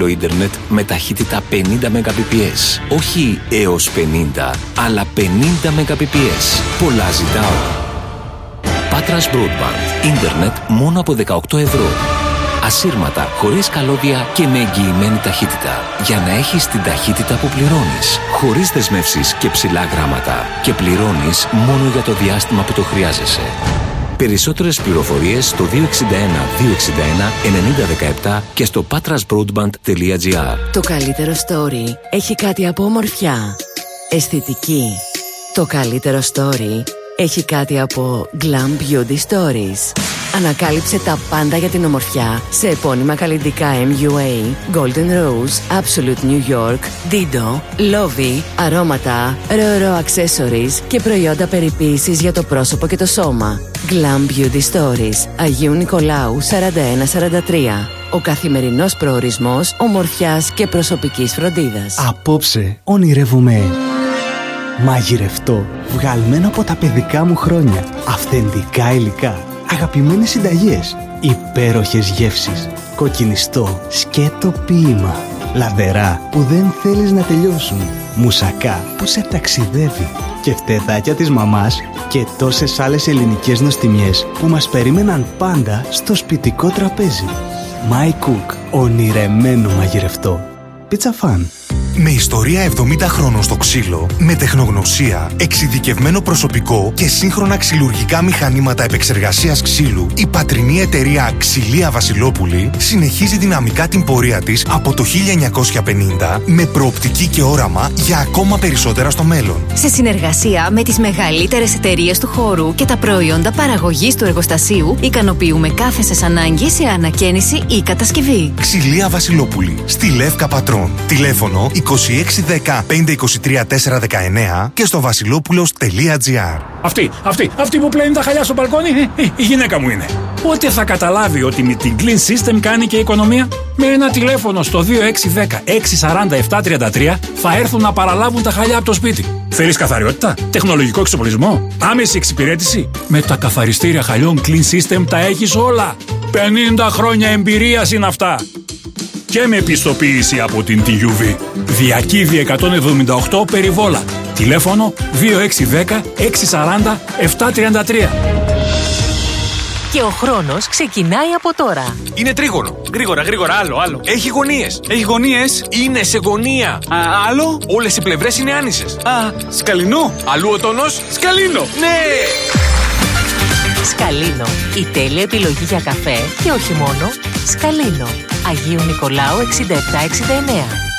νεφέλο ίντερνετ με ταχύτητα 50 Mbps. Όχι έως 50, αλλά 50 Mbps. Πολλά ζητάω. Πάτρας Broadband. Ίντερνετ μόνο από 18 ευρώ. Ασύρματα, χωρίς καλώδια και με εγγυημένη ταχύτητα. Για να έχεις την ταχύτητα που πληρώνεις. Χωρίς δεσμεύσεις και ψηλά γράμματα. Και πληρώνεις μόνο για το διάστημα που το χρειάζεσαι. Περισσότερες πληροφορίες στο 261 261 9017 και στο patrasbroadband.gr Το καλύτερο story έχει κάτι από ομορφιά. Αισθητική. Το καλύτερο story έχει κάτι από Glam Beauty Stories. Ανακάλυψε τα πάντα για την ομορφιά σε επώνυμα καλλιτικά MUA, Golden Rose, Absolute New York, Dido, Lovey, αρώματα, ροερό accessories και προϊόντα περιποίησης για το πρόσωπο και το σώμα. Glam Beauty Stories, Αγίου Νικολάου 4143. Ο καθημερινός προορισμός ομορφιάς και προσωπικής φροντίδας. Απόψε ονειρεύομαι μαγειρευτό, βγαλμένο από τα παιδικά μου χρόνια. Αυθεντικά υλικά, αγαπημένες συνταγές, υπέροχες γεύσεις, κοκκινιστό, σκέτο ποίημα. Λαδερά που δεν θέλεις να τελειώσουν. Μουσακά που σε ταξιδεύει. Και φτεδάκια της μαμάς και τόσες άλλες ελληνικές νοστιμιές που μας περίμεναν πάντα στο σπιτικό τραπέζι. My Cook. Ονειρεμένο μαγειρευτό. Πίτσα φαν. Με ιστορία 70 χρόνων στο ξύλο, με τεχνογνωσία, εξειδικευμένο προσωπικό και σύγχρονα ξυλουργικά μηχανήματα επεξεργασίας ξύλου, η πατρινή εταιρεία Ξυλία Βασιλόπουλη συνεχίζει δυναμικά την πορεία της από το 1950 με προοπτική και όραμα για ακόμα περισσότερα στο μέλλον. Σε συνεργασία με τις μεγαλύτερες εταιρείες του χώρου και τα προϊόντα παραγωγής του εργοστασίου, ικανοποιούμε κάθε σας ανάγκη σε ανακαίνιση ή κατασκευή. Ξυλία Βασιλόπουλη, στη Λεύκα Πατρών. Τηλέφωνο 2610 523 419 και στο βασιλόπουλος.gr Αυτή, αυτή, αυτή που πλένει τα χαλιά στο μπαλκόνι, ε, ε, η γυναίκα μου είναι. Πότε θα καταλάβει ότι με την Clean System κάνει και οικονομία. Με ένα τηλέφωνο στο 2610 64733 θα έρθουν να παραλάβουν τα χαλιά από το σπίτι. Θέλεις καθαριότητα, τεχνολογικό εξοπλισμό, άμεση εξυπηρέτηση; Με τα καθαριστήρια χαλιών Clean System τα έχεις όλα. 50 χρόνια εμπειρίας είναι αυτά και με επιστοποίηση από την TUV. Διακύβη 178 περιβόλα. Τηλέφωνο 2610 640 733. Και ο χρόνος ξεκινάει από τώρα. Είναι τρίγωνο. Γρήγορα, γρήγορα, άλλο, άλλο. Έχει γωνίες. Έχει γωνίες; Είναι σε γωνία. Α, άλλο; Όλες οι πλευρές είναι άνισες. Α, σκαλινό. Αλλού ο τόνος. Σκαλίνο. Ναι! Σκαλίνο. Η τέλεια επιλογή για καφέ και όχι μόνο. Σκαλίνο. Αγίου Νικολάου 6769.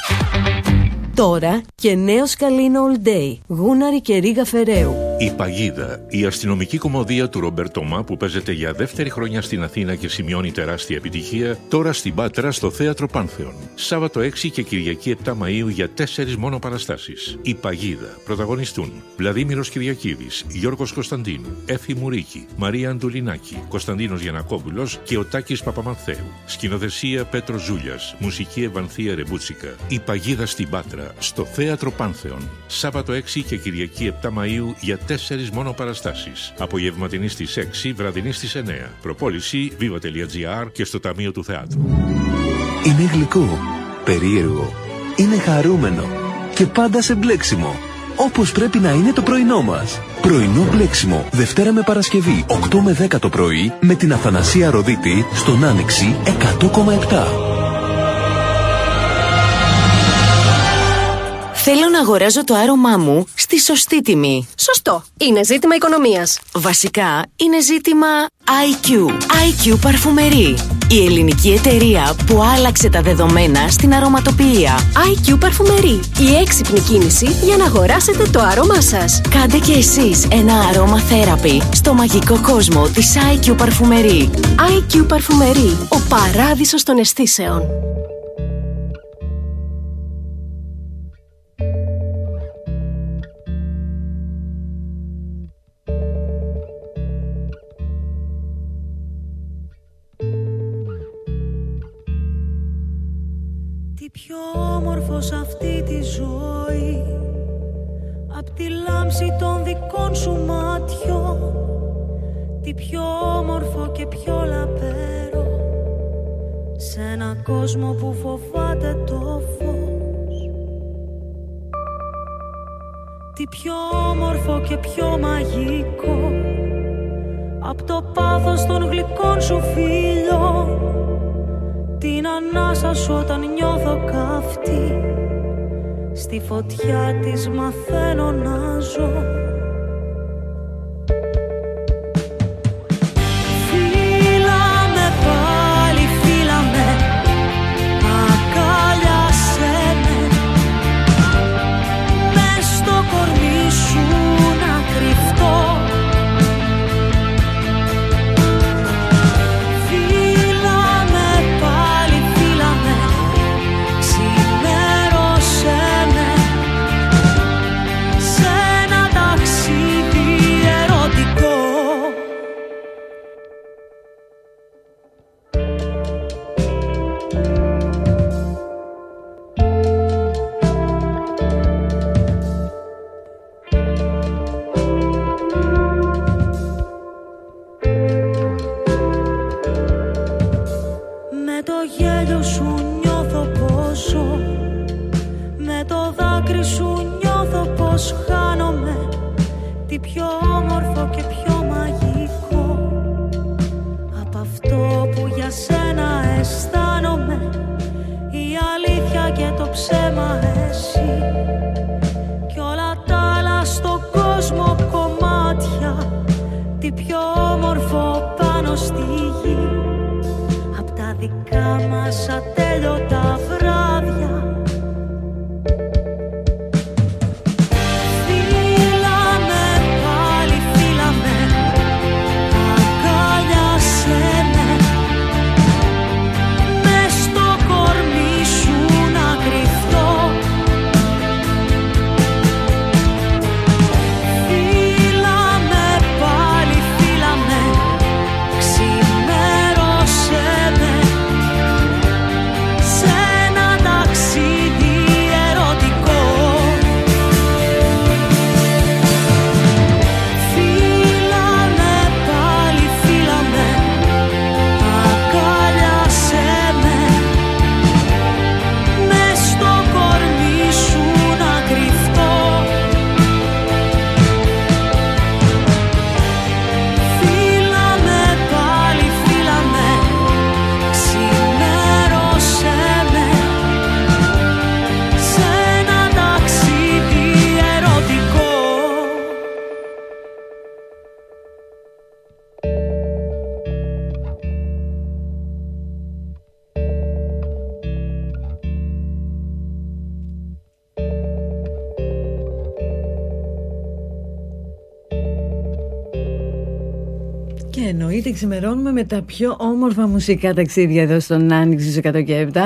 Τώρα και νέο σκαλίνο All Day. Γούναρη και Ρίγα Φεραίου. Η Παγίδα, η αστυνομική κομμωδία του Ρομπερτομά που παίζεται για δεύτερη χρονιά στην Αθήνα και σημειώνει τεράστια επιτυχία, τώρα στην Πάτρα στο Θέατρο Πάνθεον. Σάββατο 6 και Κυριακή 7 Μαΐου για τέσσερις μόνο παραστάσεις. Η Παγίδα. Πρωταγωνιστούν Βλαδίμηρος Κυριακίδης, Γιώργος Κωνσταντίνου, Έφη Μουρίκη, Μαρία Αντουλινάκη, Κωνσταντίνος Γιανακόπουλος και ο Τάκης Παπαμαθέου. Σκηνοθεσία Πέτρος Ζούλιας, μουσική Ευανθία Ρεμπούτσικα. Η Παγίδα στην Πάτρα στο Θέατρο Πάνθεον. Σάββατο 6 και Κυριακή 7 Μαΐου για τέσσερις μόνο παραστάσεις. Απογευματινή στις 6, βραδινή στις 9. Προπόληση viva.gr και στο Ταμείο του Θεάτρου. Είναι γλυκό, περίεργο, είναι χαρούμενο και πάντα σε μπλέξιμο. Όπως πρέπει να είναι το πρωινό μας. Πρωινό μπλέξιμο, Δευτέρα με Παρασκευή, 8 με 10 το πρωί, με την Αθανασία Ροδίτη, στον Άνοιξη 100,7. Θέλω να αγοράζω το άρωμά μου στη σωστή τιμή. Σωστό. Είναι ζήτημα οικονομίας. Βασικά είναι ζήτημα IQ. IQ Παρφουμερί. Η ελληνική εταιρεία που άλλαξε τα δεδομένα στην αρωματοποιία. IQ Παρφουμερί. Η έξυπνη κίνηση για να αγοράσετε το άρωμά σας. Κάντε και εσείς ένα αρώμα θέραπη στο μαγικό κόσμο της IQ Παρφουμερί. IQ Παρφουμερί. Ο παράδεισος των αισθήσεων. Όμορφο σ' αυτή τη ζωή. Απ' τη λάμψη των δικών σου μάτιων Τι πιο όμορφο και πιο λαπέρο. Σ' ένα κόσμο που φοβάται το φως. Τι πιο όμορφο και πιο μαγικό. Απ' το πάθος των γλυκών σου φίλων Την ανάσα σου όταν νιώθω καυτή Στη φωτιά της μαθαίνω να ζω ξημερώνουμε με τα πιο όμορφα μουσικά ταξίδια εδώ στον Άνοιξη 107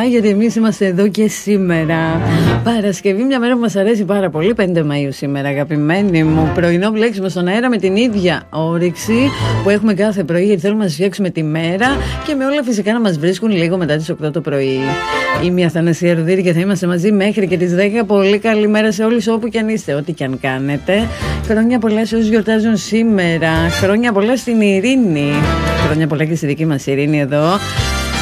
γιατί εμείς είμαστε εδώ και σήμερα. Παρασκευή μια μέρα που μας αρέσει πάρα πολύ 5 Μαΐου σήμερα αγαπημένοι μου. Πρωινό μπλέξιμο στον αέρα με την ίδια όρεξη που έχουμε κάθε πρωί γιατί θέλουμε να σας φτιάξουμε τη μέρα και με όλα φυσικά να μας βρίσκουν λίγο μετά τις 8 το πρωί. Είμαι η Αθανασία Ρουδίρη και θα είμαστε μαζί μέχρι και τις 10 Πολύ καλή μέρα σε όλους όπου και αν είστε, ό,τι και αν κάνετε. Χρόνια πολλά σε όσους γιορτάζουν σήμερα. Χρόνια πολλά στην Ειρήνη Χρόνια πολλά και στη δική μας Ειρήνη εδώ.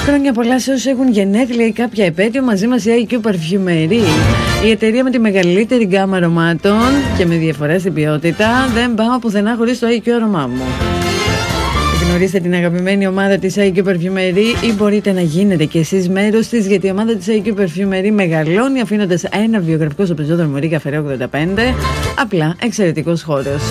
Χρόνια πολλά σε όσους έχουν γενέθλια ή κάποια επέτειο μαζί μας η IQ Parfumerie. Η εταιρεία με τη μεγαλύτερη γκάμα αρωμάτων και με διαφορά στην ποιότητα. Δεν πάω πουθενά χωρίς το IQ αρωμά μου γνωρίσετε την αγαπημένη ομάδα της IQ Perfumery ή μπορείτε να γίνετε και εσείς μέρος της γιατί η ομάδα της IQ Perfumery μεγαλώνει αφήνοντας ένα βιογραφικό στο πεζόδρομο Ρίκα Φερέ 85 απλά εξαιρετικός χώρος.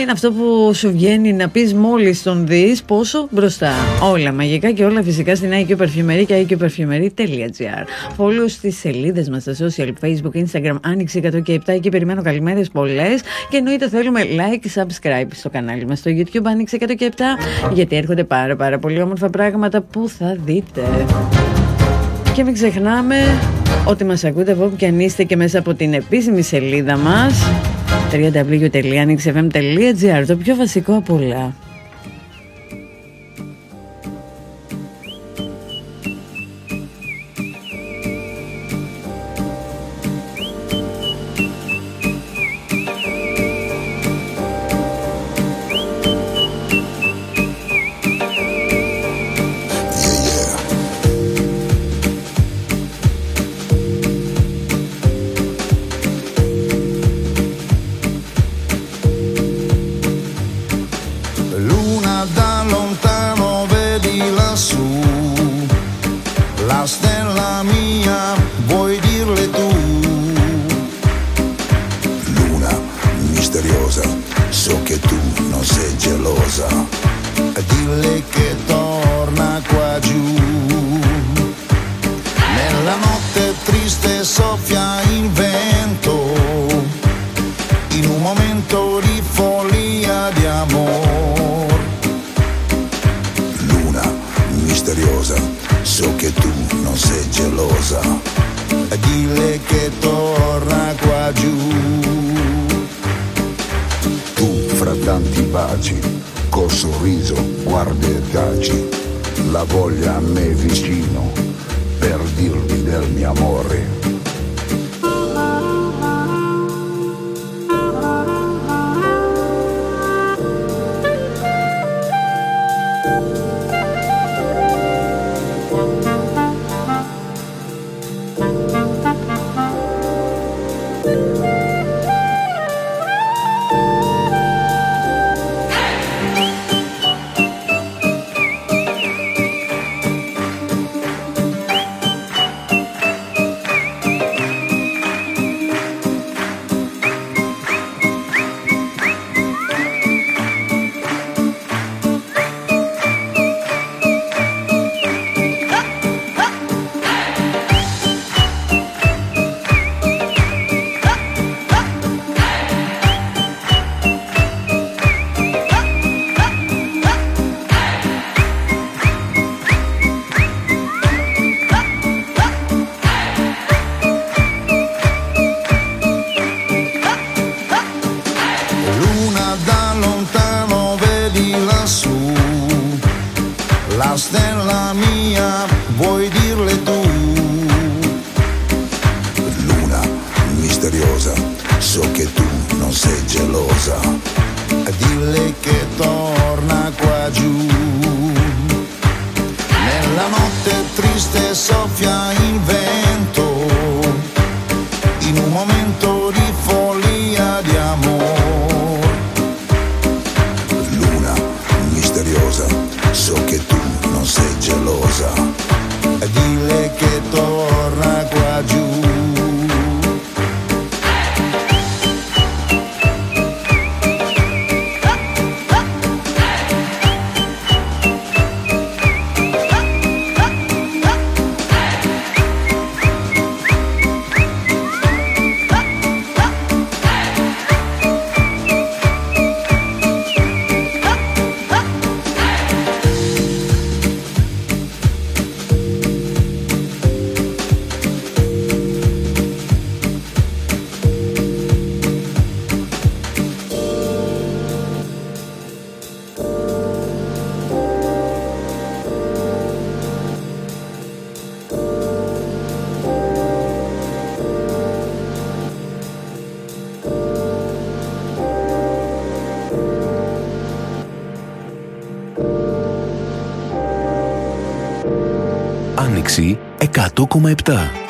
Είναι αυτό που σου βγαίνει να πεις μόλις τον δεις πόσο μπροστά. Όλα μαγικά και όλα φυσικά στην IQ Perfumery και iqperfumery.gr Follow στις σελίδες μας στα social facebook, instagram άνοιξη 100 και 7 εκεί περιμένω καλημέρες πολλές και εννοείται θέλουμε like, subscribe στο κανάλι μας στο youtube άνοιξη 100 και 7 γιατί έρχονται πάρα πάρα πολύ όμορφα πράγματα που θα δείτε. Και μην ξεχνάμε ότι μας ακούτε από όπου και αν είστε και μέσα από την επίσημη σελίδα μας www.nxfm.gr Το πιο βασικό από όλα col sorriso guardi e taci, la voglia a me vicino per dirvi del mio amore. 8,7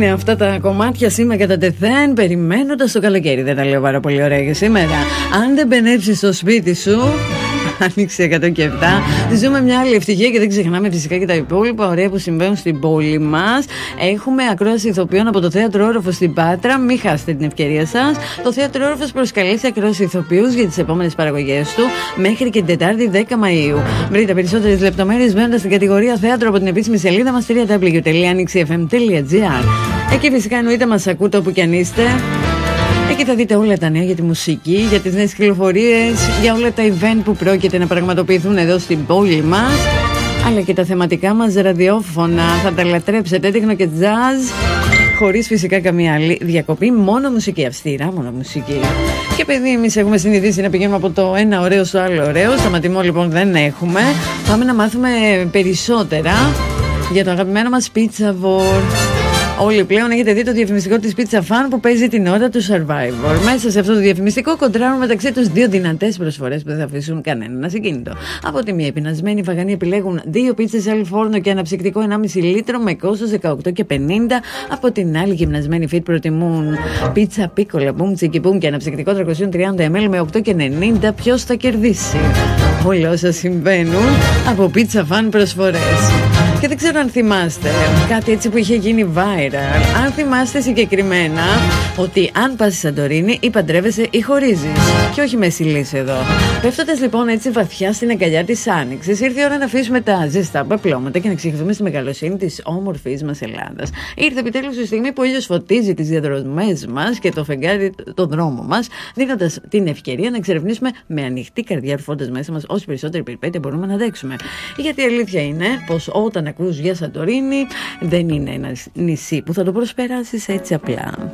Είναι αυτά τα κομμάτια σήμερα κατά τεθέν, περιμένοντας το καλοκαίρι. Δεν τα λέω πάρα πολύ ωραία για σήμερα. Αν δεν μπενέψει στο σπίτι σου, άνοιξε 100 και 7. Ζούμε μια άλλη ευτυχία και δεν ξεχνάμε φυσικά και τα υπόλοιπα ωραία που συμβαίνουν στην πόλη μας. Έχουμε ακρόαση ηθοποιών από το θέατρο Όροφος στην Πάτρα. Μην χάσετε την ευκαιρία σας. Το θέατρο Όροφος προσκαλεί σε ακρόαση ηθοποιούς για τις επόμενες παραγωγές του μέχρι και την Τετάρτη 10 Μαου. Βρείτε περισσότερες λεπτομέρειες μπαίνοντας στην κατηγορία θέατρο από την επίσημη σελίδα μας www.anixfm.gr. Εκεί φυσικά εννοείται μας ακούτε όπου και αν είστε. Εκεί θα δείτε όλα τα νέα για τη μουσική, για τις νέες κυκλοφορίες, για όλα τα event που πρόκειται να πραγματοποιηθούν εδώ στην πόλη μας, αλλά και τα θεματικά μας ραδιόφωνα. Θα τα λατρέψετε, τέχνο και jazz, χωρίς φυσικά καμία άλλη διακοπή, μόνο μουσική, αυστηρά μόνο μουσική. Και επειδή εμείς έχουμε συνηθίσει να πηγαίνουμε από το ένα ωραίο στο άλλο ωραίο, σταματημό λοιπόν δεν έχουμε, πάμε να μάθουμε περισσότερα για το αγαπημένο μας Pizza War. Όλοι πλέον έχετε δει το διαφημιστικό της Pizza Fan που παίζει την ώρα του Survivor. Μέσα σε αυτό το διαφημιστικό κοντράρουν μεταξύ τους δύο δυνατές προσφορές που δεν θα αφήσουν κανέναν ασυγκίνητο. Από τη μία επινασμένοι βαγανοί επιλέγουν δύο πίτσες σε φόρνο και αναψυκτικό 1,5 λίτρο με κόστος 18 και 50. Από την άλλη γυμνασμένοι fit προτιμούν πίτσα πίκολα μπουμ τσικι μπουμ και αναψυκτικό 330 ml με 8 και 90. Ποιος θα κερδίσει; Όλα όσα συμβαίνουν από Pizza Fan προσφορές. Και δεν ξέρω αν θυμάστε κάτι έτσι που είχε γίνει viral. Αν θυμάστε συγκεκριμένα ότι αν πας στη Σαντορίνη ή παντρεύεσαι ή χωρίζεις. Και όχι μέση λύση εδώ. Πέφτοντας λοιπόν έτσι βαθιά στην αγκαλιά της Άνοιξης, ήρθε η ώρα να αφήσουμε τα ζεστά παπλώματα και να εξηγηθούμε στη μεγαλοσύνη της όμορφης μας Ελλάδας. Ήρθε επιτέλους η στιγμή που ο ήλιος φωτίζει τις διαδρομές μας και το φεγγάρι το δρόμο μας, δίνοντας την ευκαιρία να εξερευνήσουμε με ανοιχτή καρδιά, ρουφώντα μέσα μας όση περισσότερη περιπέτεια μπορούμε να αντέξουμε. Γιατί η αλήθεια είναι πως όταν ακούς για Σαντορίνη δεν είναι ένας νησί που θα το προσπεράσεις έτσι απλά.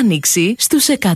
Άνοιξη στους 100,7.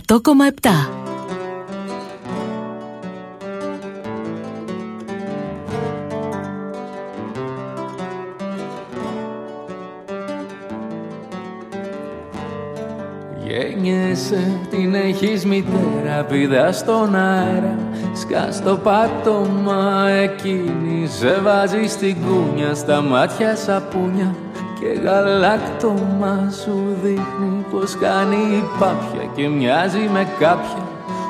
Γέννιεσαι, την έχεις μητέρα, πηδά στον αέρα Σκά στο πάτωμα εκείνη, σε βάζει στην κούνια Στα μάτια σαπούνια και γαλάκτομα σου δείχνει πως κάνει η πάπια Και μοιάζει με κάποια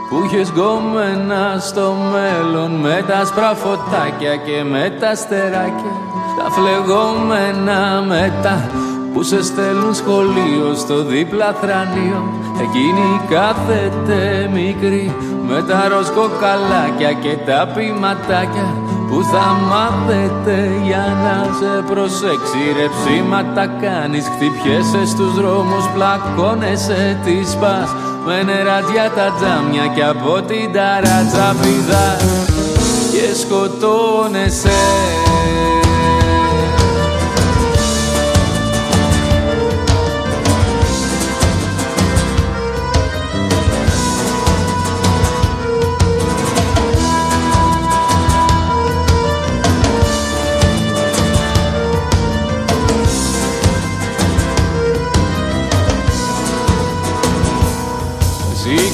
που είχες γκόμενα στο μέλλον Με τα σπραφωτάκια και με τα στεράκια Τα φλεγόμενα μετά που σε στέλνουν σχολείο στο δίπλα θρανείο Εκείνη κάθεται μικρή με τα ροσκοκαλάκια και τα ποιηματάκια που θα μάθετε για να σε προσέξει. Ρε ψήματα κάνεις. Χτυπιέσαι στους δρόμους, πλακώνεσαι, τη σπάς Με νεράτια τα τζάμια και από την ταράτσα πηδάς. Και σκοτώνεσαι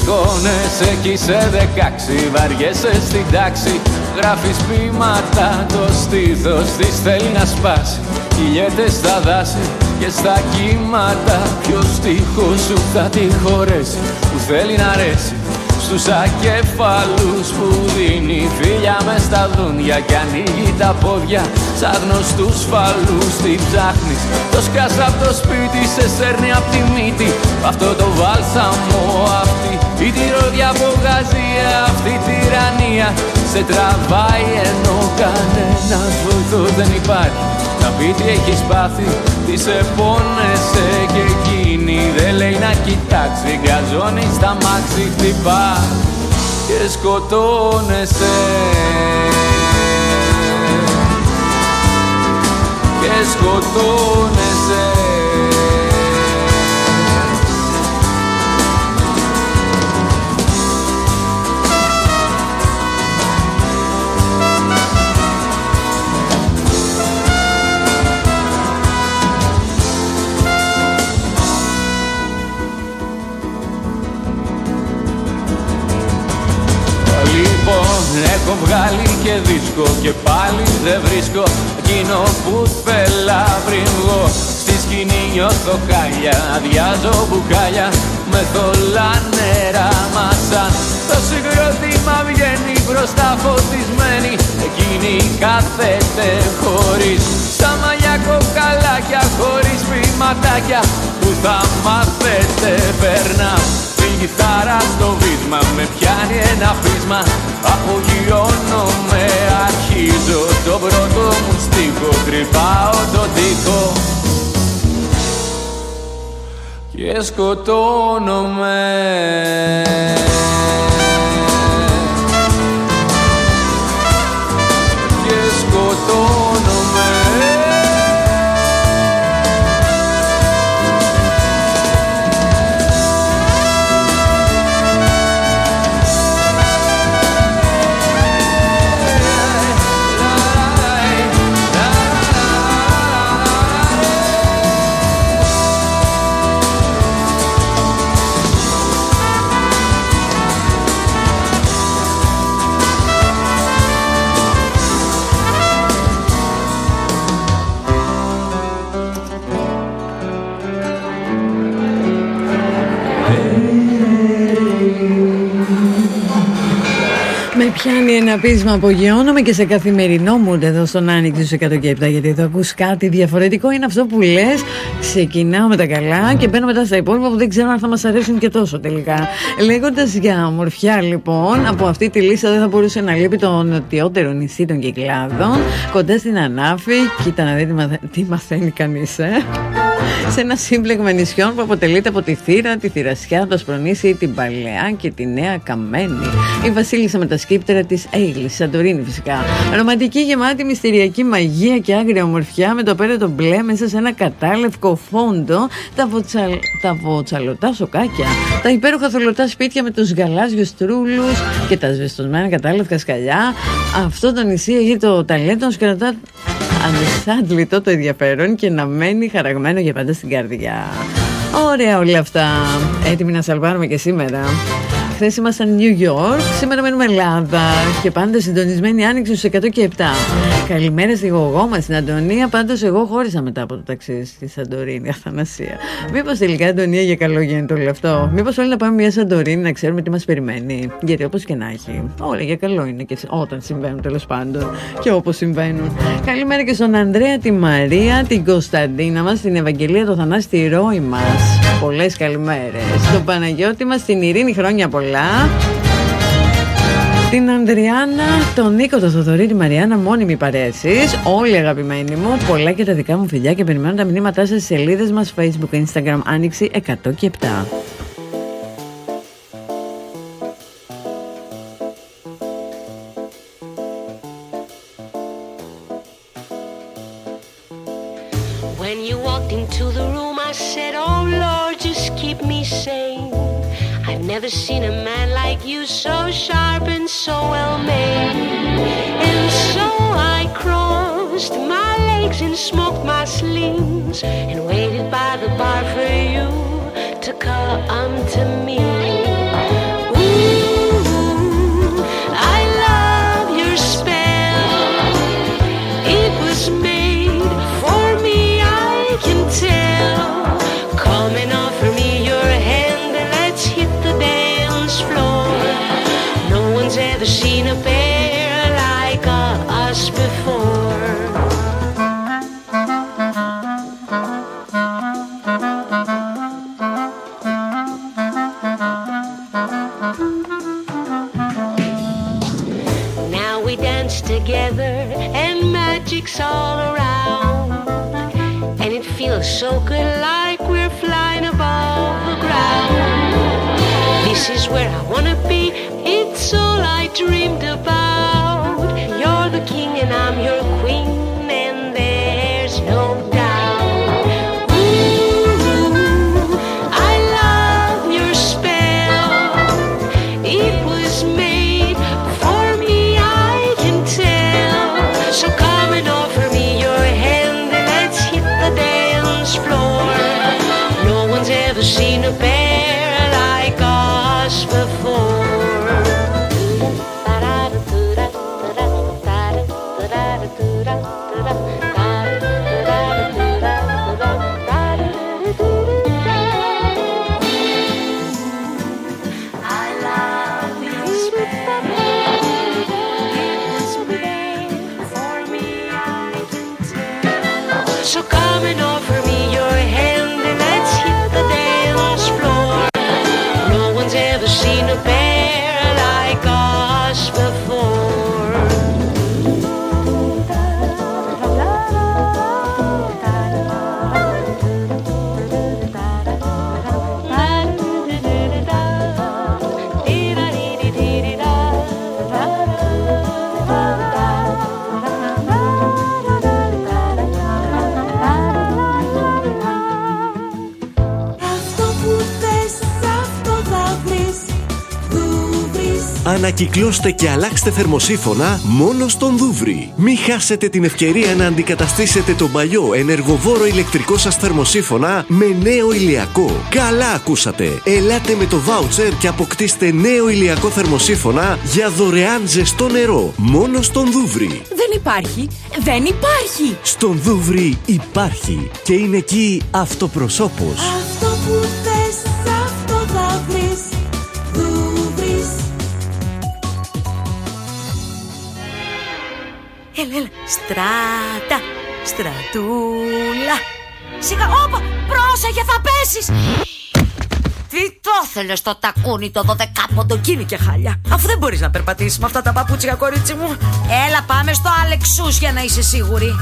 Σηκώνεσαι κι σε δεκάξι Βαριέσαι στην τάξη. Γράφεις ποίηματα Το στήθος της θέλει να σπάσει. Κυλιέται στα δάση και στα κύματα Ποιος στίχος σου θα τη χωρέσει. Που θέλει να αρέσει στους ακεφαλούς που δίνει φίλια μες στα δούνια και ανοίγει τα πόδια. Σαν γνωστούς φαλούς τι ψάχνεις. Το σκάς απ' το σπίτι σε σέρνει απ' τη μύτη. Αυτό το βάλσαμο αυτή η τυρώδια βγάζει αυτή η τυραννία σε τραβάει ενώ κανένας βοηθός δεν υπάρχει. Να πει τι έχεις πάθει, τι σε πόνεσαι και εκείνη δεν λέει να κοιτάξει. Γκαζώνει στα μάξι χτυπά και σκοτώνεσαι. Και σκοτώνεσαι βγάλει και δίσκο και πάλι δεν βρίσκω Εκείνο που θέλα πριν βγω. Στη σκηνή νιώθω χάλια, αδειάζω μπουκάλια Με θολά νερά μασάν. Το συγκρότημα βγαίνει μπροστά φωτισμένη Εκείνη κάθεται χωρίς. Στα μαλλιά κοκαλάκια χωρίς ποιηματάκια Που θα μάθετε περνά η κιθάρα στο βίσμα με πιάνει ένα φύσμα. Απογειώνομαι, αρχίζω το πρώτο μου στίχο. Τρυπάω το τοίχο και σκοτώνομαι πιάνει ένα πείσμα, απογειώνομαι και σε καθημερινό μου εδώ στον Άνοιξη στους 107 γιατί εδώ ακούς κάτι διαφορετικό. Είναι αυτό που λες. Ξεκινάω με τα καλά και μπαίνω μετά στα υπόλοιπα που δεν ξέρω αν θα μας αρέσουν και τόσο τελικά. Λέγοντας για ομορφιά λοιπόν από αυτή τη λίστα δεν θα μπορούσε να λείπει το νοτιότερο νησί των Κυκλάδων κοντά στην Ανάφη. Κοίτα να δει τι, μαθα... τι μαθαίνει κανείς ε; Σε ένα σύμπλεγμα νησιών που αποτελείται από τη Θήρα, τη Θηρασιά, το Σπρονήσι, την Παλαιά και τη Νέα Καμένη. Η Βασίλισσα με τα σκύπτερα της Έιλης, Σαντορίνη φυσικά. Ρομαντική, γεμάτη, μυστηριακή μαγεία και άγρια ομορφιά με το πέρα μπλε μέσα σε ένα κατάλευκο φόντο, τα, βοτσαλ... τα βοτσαλωτά σοκάκια, τα υπέροχα θολωτά σπίτια με τους γαλάζιους τρούλους και τα σβεστοσμένα κατάλευκα σκαλιά. Αυτό το νησί έχει το ταλέντο κρατά ανεξάντλητο το ενδιαφέρον και να μένει χαραγμένο για πάντα στην καρδιά. Ωραία όλα αυτά. Έτοιμοι να σαλβάρουμε και σήμερα. Χθες ήμασταν New York, σήμερα μένουμε Ελλάδα και πάντα συντονισμένη άνοιξη στους 100 και 7. Καλημέρα στη γογό μα, στην Αντωνία. Πάντως, εγώ χώρισα μετά από το ταξίδι στη Σαντορίνη, Αθανασία. Μήπως τελικά, Αντωνία, για καλό γίνεται όλο αυτό; Μήπως όλοι να πάμε μια Σαντορίνη να ξέρουμε τι μας περιμένει; Γιατί όπως και να έχει, όλα για καλό είναι και όταν συμβαίνουν τέλος πάντων και όπως συμβαίνουν. Καλημέρα και στον Ανδρέα, τη Μαρία, την Κωνσταντίνα μας, την Ευαγγελία, το Θανάση, τη Ρόη μας. Πολλές καλημέρες. Στον Παναγιώτη μας, την Ειρήνη, χρόνια πολλά πολλά. Την Ανδριάννα, τον Νίκο, τον Θοδωρή, τη Μαριάννα, μόνιμη παρέα Όλοι αγαπημένοι μου. Πολλά και τα δικά μου φιλιά και περιμένω τα μηνύματά σας στις σελίδες μας Facebook, Instagram, Άνοιξη 100 unto me. Feels so good like we're flying above the ground. This is where I wanna be, it's all I dreamed about. Ανακυκλώστε και αλλάξτε θερμοσύφωνα μόνο στον Δούβρι. Μην χάσετε την ευκαιρία να αντικαταστήσετε τον παλιό ενεργοβόρο ηλεκτρικό σας θερμοσύφωνα με νέο ηλιακό. Καλά ακούσατε. Ελάτε με το βάουτσερ και αποκτήστε νέο ηλιακό θερμοσύφωνα για δωρεάν ζεστό νερό. Μόνο στον Δούβρι. Δεν υπάρχει! Δεν υπάρχει! Στον Δούβρι υπάρχει και είναι εκεί αυτοπροσώπος. Στράτα, στρατούλα. Σιγά, όπα, πρόσεχε, θα πέσεις. Τι το θέλεις το τακούνι το δωδεκάποντο Κίνη και χάλια; Αφού δεν μπορείς να περπατήσεις με αυτά τα παπούτσια κορίτσι μου Έλα πάμε στο Αλεξούς για να είσαι σίγουρη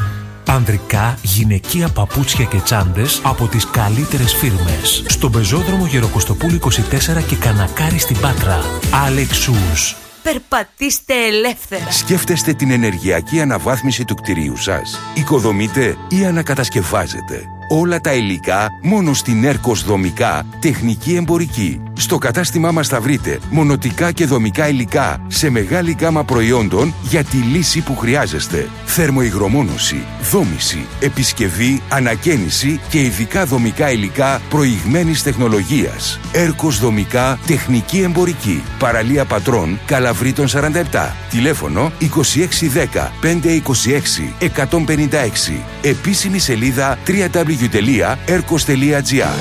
Ανδρικά, γυναικεία παπούτσια και τσάντες από τις καλύτερες φίρμες. Στον πεζόδρομο Γεροκοστοπούλου 24 και Κανακάρι στην Πάτρα. Αλεξούς. Περπατήστε ελεύθερα Σκέφτεστε την ενεργειακή αναβάθμιση του κτηρίου σας. Οικοδομείτε ή ανακατασκευάζετε. Όλα τα υλικά μόνο στην Έρκος Δομικά Τεχνική Εμπορική. Στο κατάστημά μας θα βρείτε μονοτικά και δομικά υλικά σε μεγάλη γάμα προϊόντων για τη λύση που χρειάζεστε. Θερμοϊγρομόνωση, δόμηση, επισκευή, ανακαίνιση και ειδικά δομικά υλικά προηγμένης τεχνολογίας. Έρκος Δομικά Τεχνική Εμπορική. Παραλία Πατρών, Καλαβρίτων 47. Τηλέφωνο 2610 526 156. Επίσημη σελίδα www.erkos.gr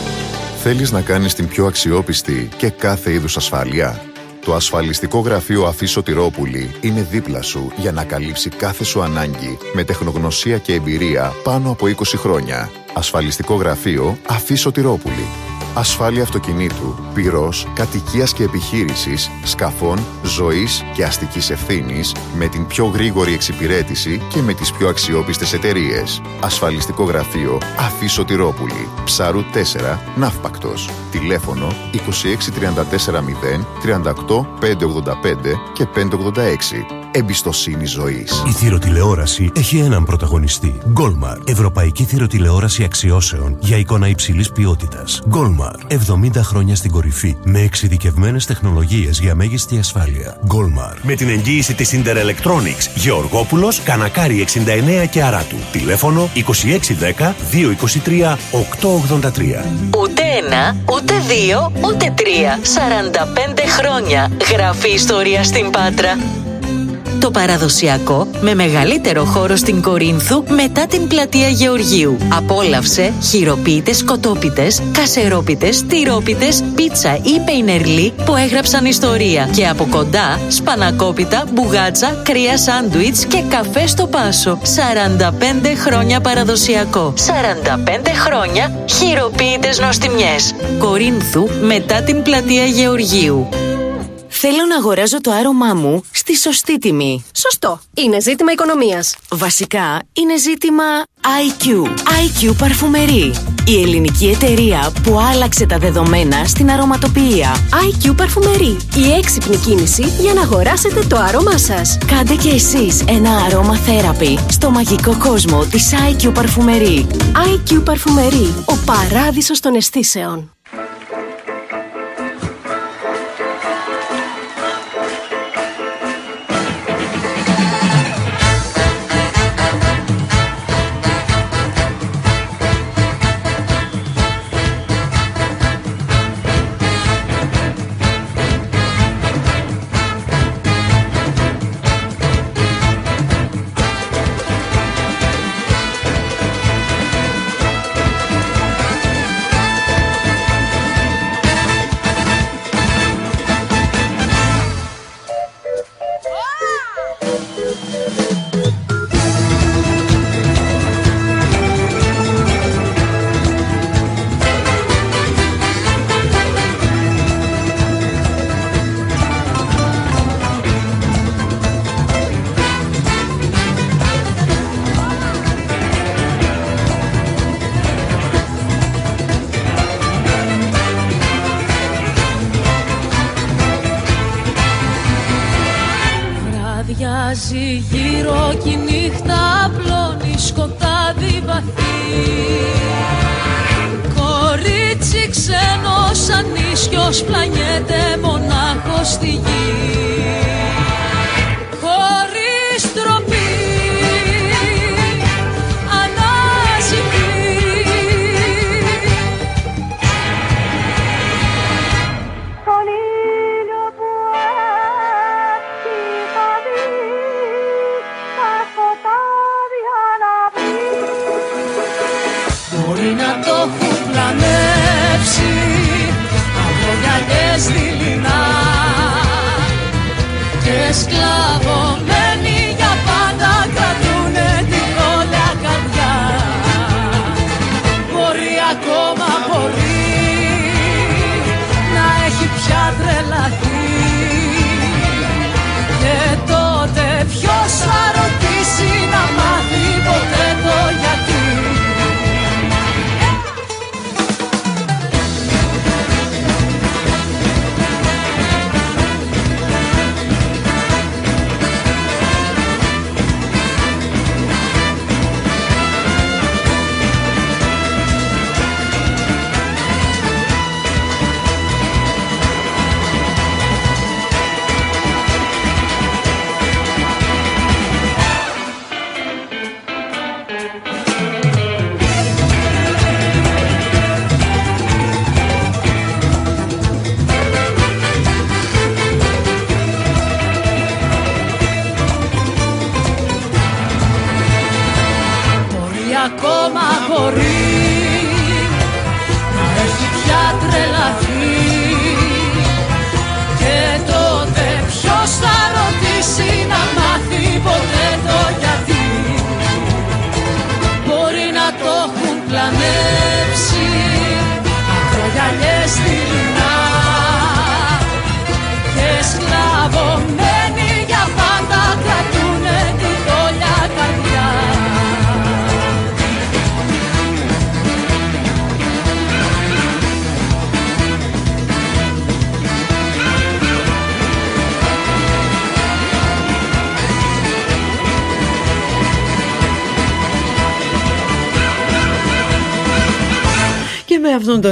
Θέλεις να κάνεις την πιο αξιόπιστη και κάθε είδους ασφάλεια; Το ασφαλιστικό γραφείο Αφής Τυρόπουλη είναι δίπλα σου για να καλύψει κάθε σου ανάγκη με τεχνογνωσία και εμπειρία πάνω από 20 χρόνια. Ασφαλιστικό γραφείο Αφής Τυρόπουλη. Ασφάλεια αυτοκινήτου, πυρός, κατοικίας και επιχείρησης, σκαφών, ζωής και αστικής ευθύνης με την πιο γρήγορη εξυπηρέτηση και με τις πιο αξιόπιστες εταιρείες. Ασφαλιστικό γραφείο Αφή Τυρόπουλη. Ψαρού 4, Ναύπακτος. Τηλέφωνο 26340 38 585 και 586. Εμπιστοσύνη ζωής. Η θηροτηλεόραση έχει έναν πρωταγωνιστή. Γκόλμαρ. Ευρωπαϊκή θηροτηλεόραση αξιώσεων για εικόνα υψηλής ποιότητας. Γκόλμαρ. 70 χρόνια στην κορυφή. Με εξειδικευμένες τεχνολογίες για μέγιστη ασφάλεια. Γκόλμαρ. Με την εγγύηση της Inter Electronics. Γεωργόπουλος, Κανακάρι 69 και Αράτου. Τηλέφωνο 2610 223 883. Ούτε ένα, ούτε δύο, ούτε τρία. 45 χρόνια. Γραφή ιστορία στην Πάτρα. Το παραδοσιακό με μεγαλύτερο χώρο στην Κορίνθου μετά την πλατεία Γεωργίου. Απόλαυσε χειροποίητες κοτόπιτες, κασερόπιτες, τυρόπιτες, πίτσα ή πεϊνερλί που έγραψαν ιστορία. Και από κοντά σπανακόπιτα, μπουγάτσα, κρύα σάντουιτς και καφέ στο πάσο. 45 χρόνια παραδοσιακό. 45 χρόνια χειροποίητες νοστιμιές. Κορίνθου μετά την πλατεία Γεωργίου. Θέλω να αγοράζω το άρωμά μου στη σωστή τιμή. Σωστό. Είναι ζήτημα οικονομίας. Βασικά είναι ζήτημα IQ. IQ Παρφουμερί. Η ελληνική εταιρεία που άλλαξε τα δεδομένα στην αρωματοποιία. IQ Παρφουμερί. Η έξυπνη κίνηση για να αγοράσετε το άρωμά σας. Κάντε και εσείς ένα αρώμα θέραπη στο μαγικό κόσμο της IQ Παρφουμερί. IQ Παρφουμερί. Ο παράδεισος των αισθήσεων.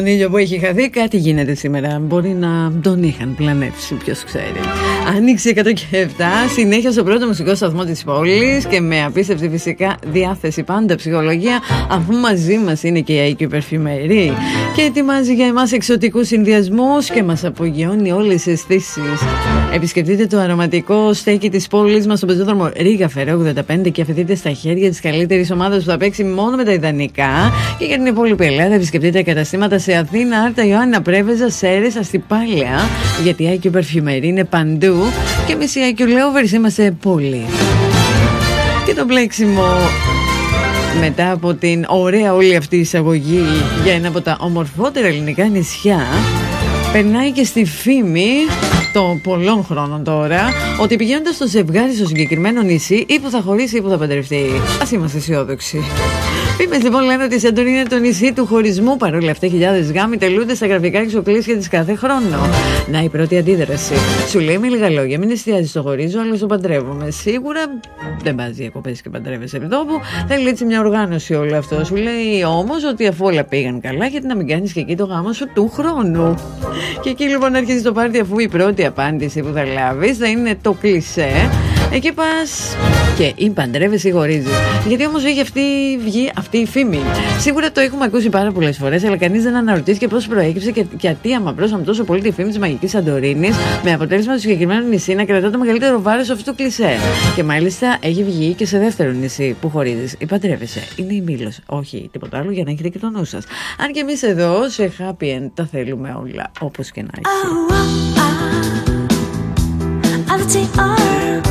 Τον ήλιο που έχει χαθεί κάτι γίνεται σήμερα. Μπορεί να τον είχαν πλανεύσει, ποιος ξέρει. Άνοιξε 107, συνέχεια στο πρώτο μουσικό σταθμό της πόλης και με απίστευτη φυσικά διάθεση πάντα ψυχολογία, αφού μαζί μας είναι και η IQ Περφημερή και ετοιμάζει για εμάς εξωτικούς συνδυασμούς και μας απογειώνει όλες τις αισθήσεις. Επισκεφτείτε το αρωματικό στέκι της πόλης μας στο πεζόδρομο Ρίγα Φερέ 85 και αφαιθείτε στα χέρια της καλύτερης ομάδας που θα παίξει μόνο με τα ιδανικά. Και για την υπόλοιπη Ελλάδα, επισκεφτείτε καταστήματα σε Αθήνα, Άρτα, Ιωάννα Πρέβεζα, Σέρες, Αστυπάλαια. Γιατί η IQ Περφημερή είναι παντού και εμείς οι IQ Lovers είμαστε πολύ. Και το μπλέξιμο μετά από την ωραία όλη αυτή η εισαγωγή για ένα από τα ομορφότερα ελληνικά νησιά περνάει και στη φήμη το πολλών χρόνων τώρα ότι πηγαίνοντας στο ζευγάρι στο συγκεκριμένο νησί ή που θα χωρίσει ή που θα παντρευτεί. Α είμαστε αισιόδοξοι. Φήμες λοιπόν λένε ότι η Σαντορίνη είναι το νησί του χωρισμού. Παρόλα αυτά, χιλιάδες γάμοι τελούνται στα γραφικά εξοκλήσια της κάθε χρόνο. Να η πρώτη αντίδραση. Σου λέει με λίγα λόγια, μην εστιάζεις στο χωρίζω, αλλά στο παντρεύομαι. Σίγουρα δεν πα διακοπέ και παντρεύεσαι επί τόπου. Θέλει έτσι μια οργάνωση όλο αυτό. Σου λέει όμως ότι αφού όλα πήγαν καλά, γιατί να μην κάνεις και εκεί το γάμο σου του χρόνου. Και εκεί λοιπόν έρχεσαι το πάρτι αφού η πρώτη απάντηση που θα λάβεις θα είναι το κλισέ. Εκεί πας και ή παντρεύεσαι ή χωρίζει. Γιατί όμως έχει αυτή, βγει αυτή η φήμη. Σίγουρα το έχουμε ακούσει πάρα πολλές φορές, αλλά κανείς δεν αναρωτήθηκε πώς προέκυψε και γιατί αμαυρώσαμε τόσο πολύ τη φήμη της μαγικής Σαντορίνη, με αποτέλεσμα το συγκεκριμένο νησί να κρατά το μεγαλύτερο βάρος αυτού του κλισέ. Και μάλιστα έχει βγει και σε δεύτερο νησί που χωρίζει ή παντρεύεσαι. Είναι η Μήλος. Όχι τίποτα άλλο για να έχετε και το νου σας. Αν και εμείς εδώ σε happy end τα θέλουμε όλα, όπως και να έχει. love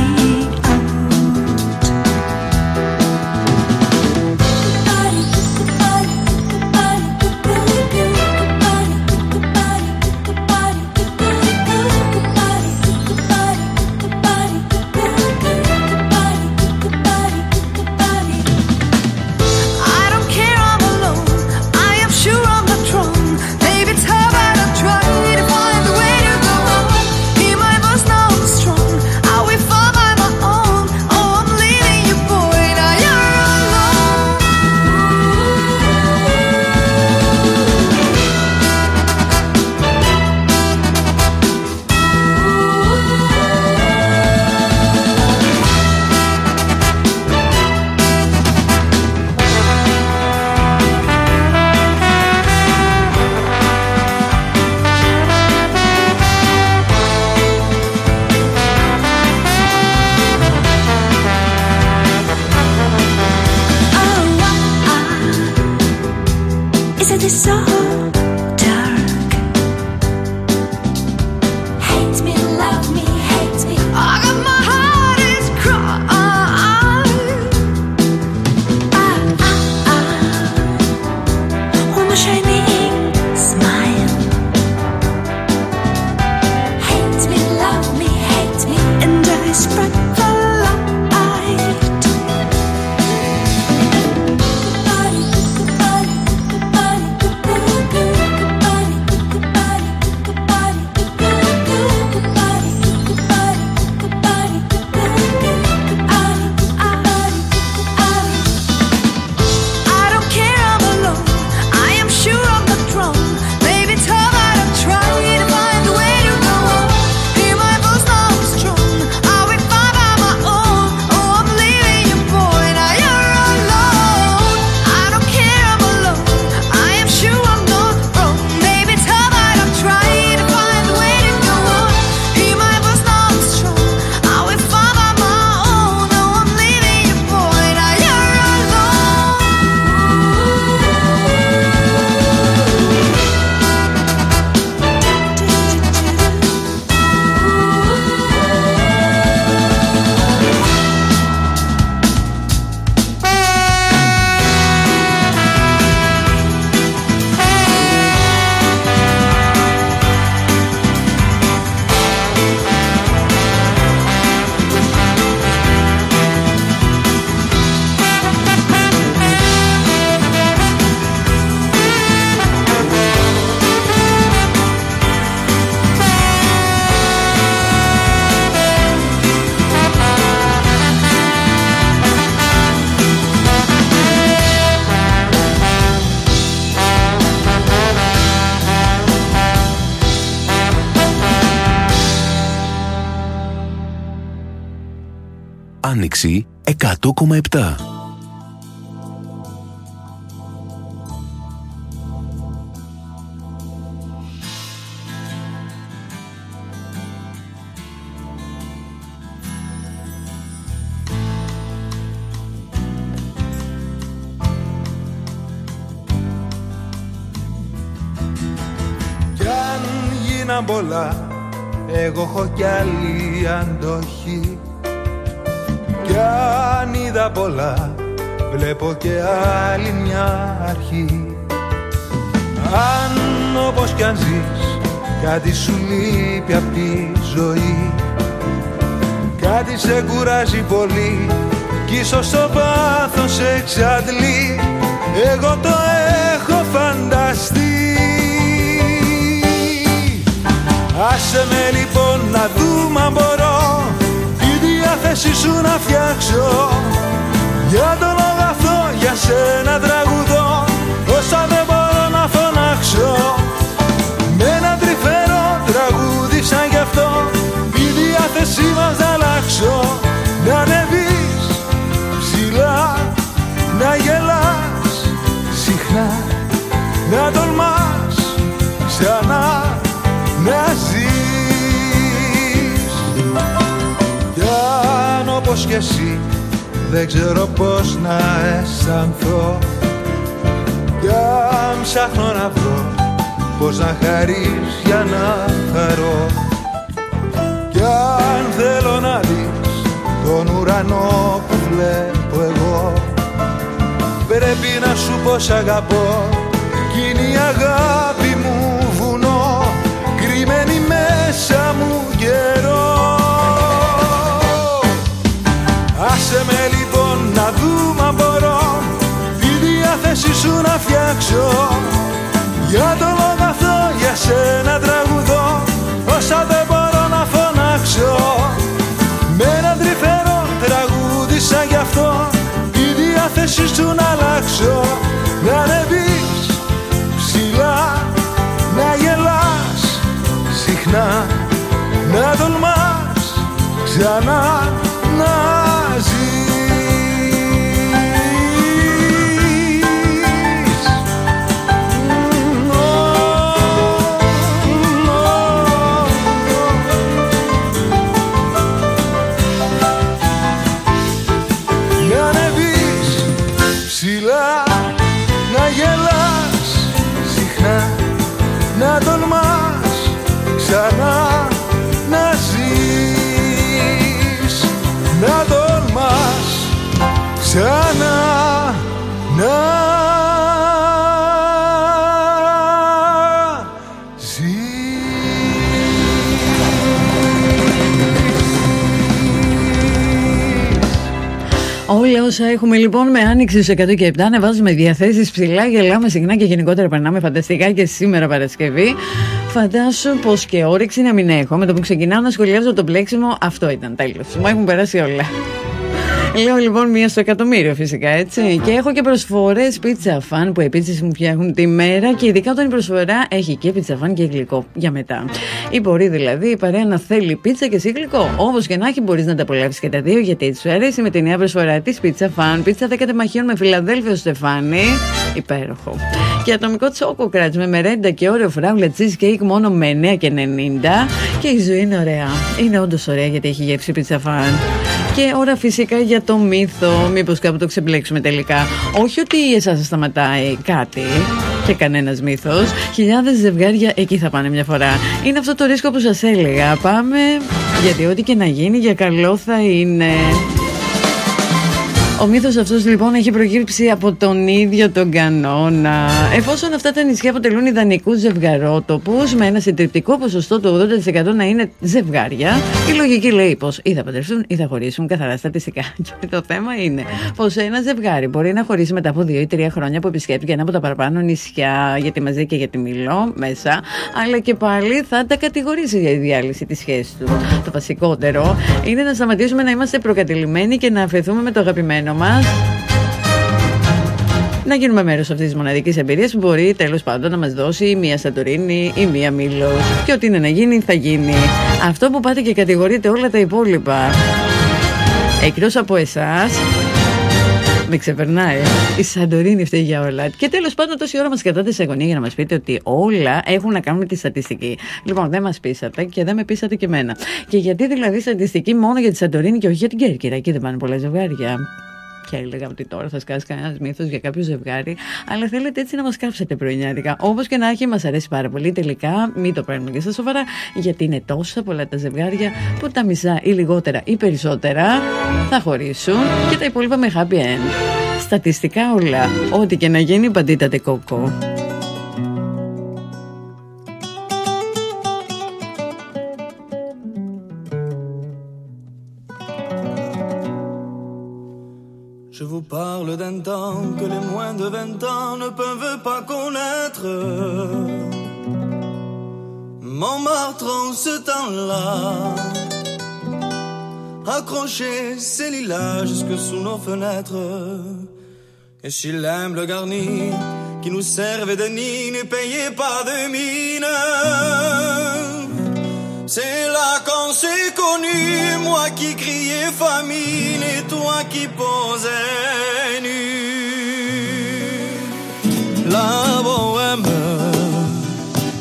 Άνοιξη 100,7. Κι αν γίναν πολλά εγώ έχω κι άλλη αντοχή Κι αν είδα πολλά βλέπω και άλλη μια αρχή. Αν όπως κι αν ζεις κάτι σου λείπει απ' τη ζωή. Κάτι σε κουράζει πολύ κι ίσως το πάθος σε εξαντλεί. Εγώ το έχω φανταστεί. Άσε με λοιπόν να δούμε αν μπορώ Τη διάθεση σου να φτιάξω. Για τον αγαθό για σένα τραγουδώ. Όσα δεν μπορώ να φωνάξω. Με ένα τρυφερό τραγούδι σαν γι' αυτό. Τη διάθεσή μας να αλλάξω. Να ανεβείς ψηλά Να γελάς συχνά. Να τολμάς ξανά όπως και εσύ δεν ξέρω πώς να αισθανθώ. Κι αν ψάχνω να βρω πώς να χαρείς για να χαρώ Κι αν θέλω να δεις τον ουρανό που βλέπω εγώ. Πρέπει να σου πω σ' αγαπώ κι είναι η αγάπη μου βουνό. Κρυμμένη μέσα μου καιρό Άσε με λοιπόν να δούμε αν μπορώ τη διάθεση σου να φτιάξω. Για τον αγαθό για σένα τραγουδώ όσα δεν μπορώ να φωνάξω. Με ένα τρυφερό τραγούδι σαν γι' αυτό τη διάθεση σου να αλλάξω. Να ανεβείς ψηλά να γελάς συχνά να τολμάς ξανά να όσα έχουμε λοιπόν με άνοιξη στους 100 και 7 ανεβάζουμε διαθέσεις ψηλά, γελάμε συχνά και γενικότερα περνάμε φανταστικά και σήμερα Παρασκευή. Φαντάσου πως και όρεξη να μην έχω. Με το που ξεκινάω να σχολιάζω το πλέξιμο, αυτό ήταν τέλος. Μου έχουν περάσει όλα. Λέω λοιπόν μία στο εκατομμύριο φυσικά έτσι. Και έχω και προσφορές πίτσα φαν που επίσης μου φτιάχνουν τη μέρα και ειδικά όταν η προσφορά έχει και πίτσα φαν και γλυκό για μετά. Ή μπορεί δηλαδή η παρέα να θέλει πίτσα και εσύ γλυκό. Όπω και να έχει, μπορείς να τα απολαύσεις και τα δύο γιατί έτσι σου αρέσει με τη νέα προσφορά της πίτσα φαν. Πίτσα 10 τεμαχίων με Φιλαδέλφιο Στεφάνι. Υπέροχο. Και ατομικό τσόκο κράτς με μερέντα και όριο φράουλα cheese cake μόνο με 9 και 90. Και η ζωή είναι ωραία. Είναι όντως ωραία γιατί έχει γεύση πίτσα φαν. Και ώρα φυσικά για το μύθο. Μήπως κάπου το ξεμπλέξουμε τελικά. Όχι ότι εσάς σα σταματάει κάτι και κανένας μύθος. Χιλιάδες ζευγάρια εκεί θα πάνε μια φορά. Είναι αυτό το ρίσκο που σας έλεγα. Πάμε γιατί ό,τι και να γίνει για καλό θα είναι. Ο μύθος αυτός λοιπόν έχει προκύψει από τον ίδιο τον κανόνα. Εφόσον αυτά τα νησιά αποτελούν ιδανικούς ζευγαρότοπους με ένα συντριπτικό ποσοστό του 80% να είναι ζευγάρια, η λογική λέει πως ή θα παντρευτούν ή θα χωρίσουν καθαρά στατιστικά. Και το θέμα είναι πως ένα ζευγάρι μπορεί να χωρίσει μετά από 2 ή 3 χρόνια που επισκέπτηκε ένα από τα παραπάνω νησιά για τη Μαζί και για τη Μιλό μέσα, αλλά και πάλι θα τα κατηγορήσει για η διάλυση της σχέσης τους. Το βασικότερο είναι να σταματήσουμε να είμαστε προκατηλημένοι και να αφαιθούμε με το αγαπημένο μας να γίνουμε μέρος αυτής της μοναδικής εμπειρίας που μπορεί τέλος πάντων να μας δώσει η μία Σαντορίνη ή μία Μήλος και ό,τι είναι να γίνει θα γίνει αυτό που πάτε και κατηγορείτε όλα τα υπόλοιπα Εκτός από εσάς με ξεπερνάει. Η Σαντορίνη φταίει για όλα. Και τέλος πάντων, τόση ώρα μας κρατάτε σε αγωνία για να μας πείτε ότι όλα έχουν να κάνουν με τη στατιστική. Λοιπόν, δεν μας πείσατε και δεν με πείσατε και εμένα. Και γιατί δηλαδή στατιστική μόνο για τη Σαντορίνη και όχι για την Κέρκυρα; Εκεί δεν πάνε πολλά ζευγάρια. Και έλεγα ότι τώρα θα σκάσει κανένας μύθος για κάποιο ζευγάρι. Αλλά θέλετε έτσι να μας κάψετε πρωινιάτικα. Όπως και να έχει, μας αρέσει πάρα πολύ. Τελικά, μην το παίρνουμε και στα σοβαρά, γιατί είναι τόσα πολλά τα ζευγάρια που τα μισά ή λιγότερα ή περισσότερα θα χωρίσουν και τα υπόλοιπα με happy end. Στατιστικά όλα. Ό,τι και να γίνει, παντήτατε κόκο. D'un temps que les moins de 20 ans ne peuvent pas connaître. Montmartre en ce temps-là, accroché ses lilas jusque sous nos fenêtres. Et si l'humble garni qui nous servait de nid ne payait pas de mine. C'est là qu'on s'est connu, moi qui criais famine et toi qui posais nu. La bohème,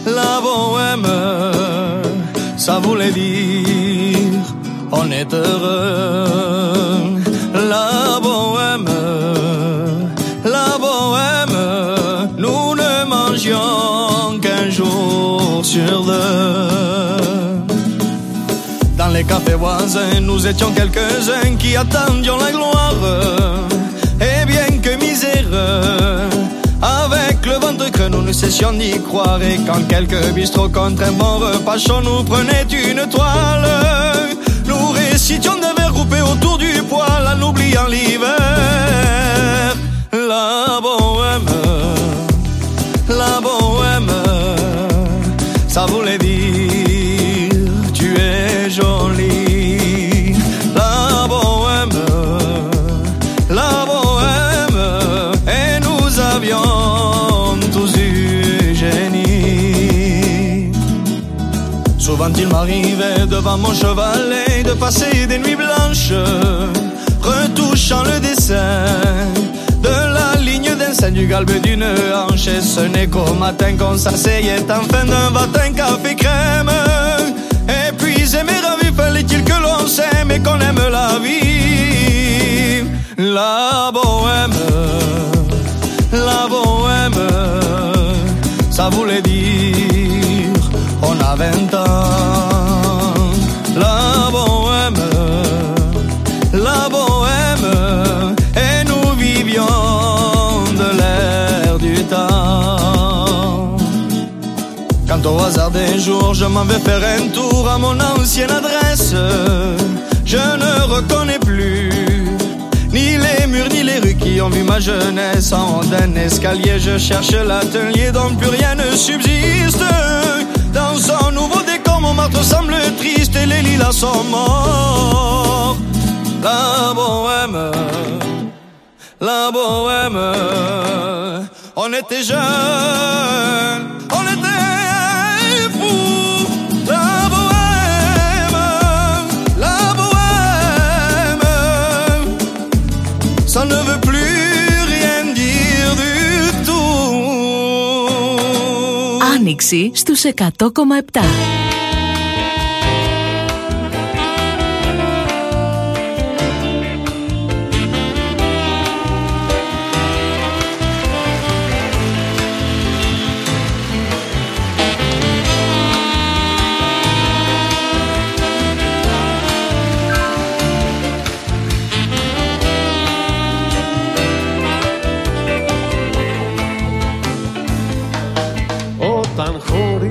la bohème, ça voulait dire on est heureux. La bohème, la bohème, nous ne mangions qu'un jour sur deux. Les cafés voisins, nous étions quelques-uns qui attendions la gloire. Et bien que misère, avec le ventre que nous ne cessions d'y croire. Et quand quelques bistrots contre un bon repas chaud nous prenaient une toile, nous récitions des vers groupés autour du poêle en oubliant l'hiver. La bohème, Souvent il m'arrivait devant mon chevalet de passer des nuits blanches, retouchant le dessin de la ligne d'un sein du galbe d'une hanche. Et ce n'est qu'au matin qu'on s'asseyait enfin d'un matin café crème. Puis aimer ravi, fallait-il que l'on s'aime et qu'on aime la vie? La bohème, la bohème, ça voulait dire a 20 ans. La bohème, la bohème, et nous vivions de l'air du temps. Quand au hasard des jours je m'en vais faire un tour à mon ancienne adresse, je ne reconnais plus ni les murs ni les rues qui ont vu ma jeunesse. En haut d'un escalier, je cherche l'atelier dont plus rien ne subsiste. Dans son nouveau décor, mon marteau semble triste et les lilas sont morts. La bohème, la bohème, on était jeunes, on était fous. La bohème, la bohème, ça ne veut plus rien dire du tout. Άνοιξη στους 100,7.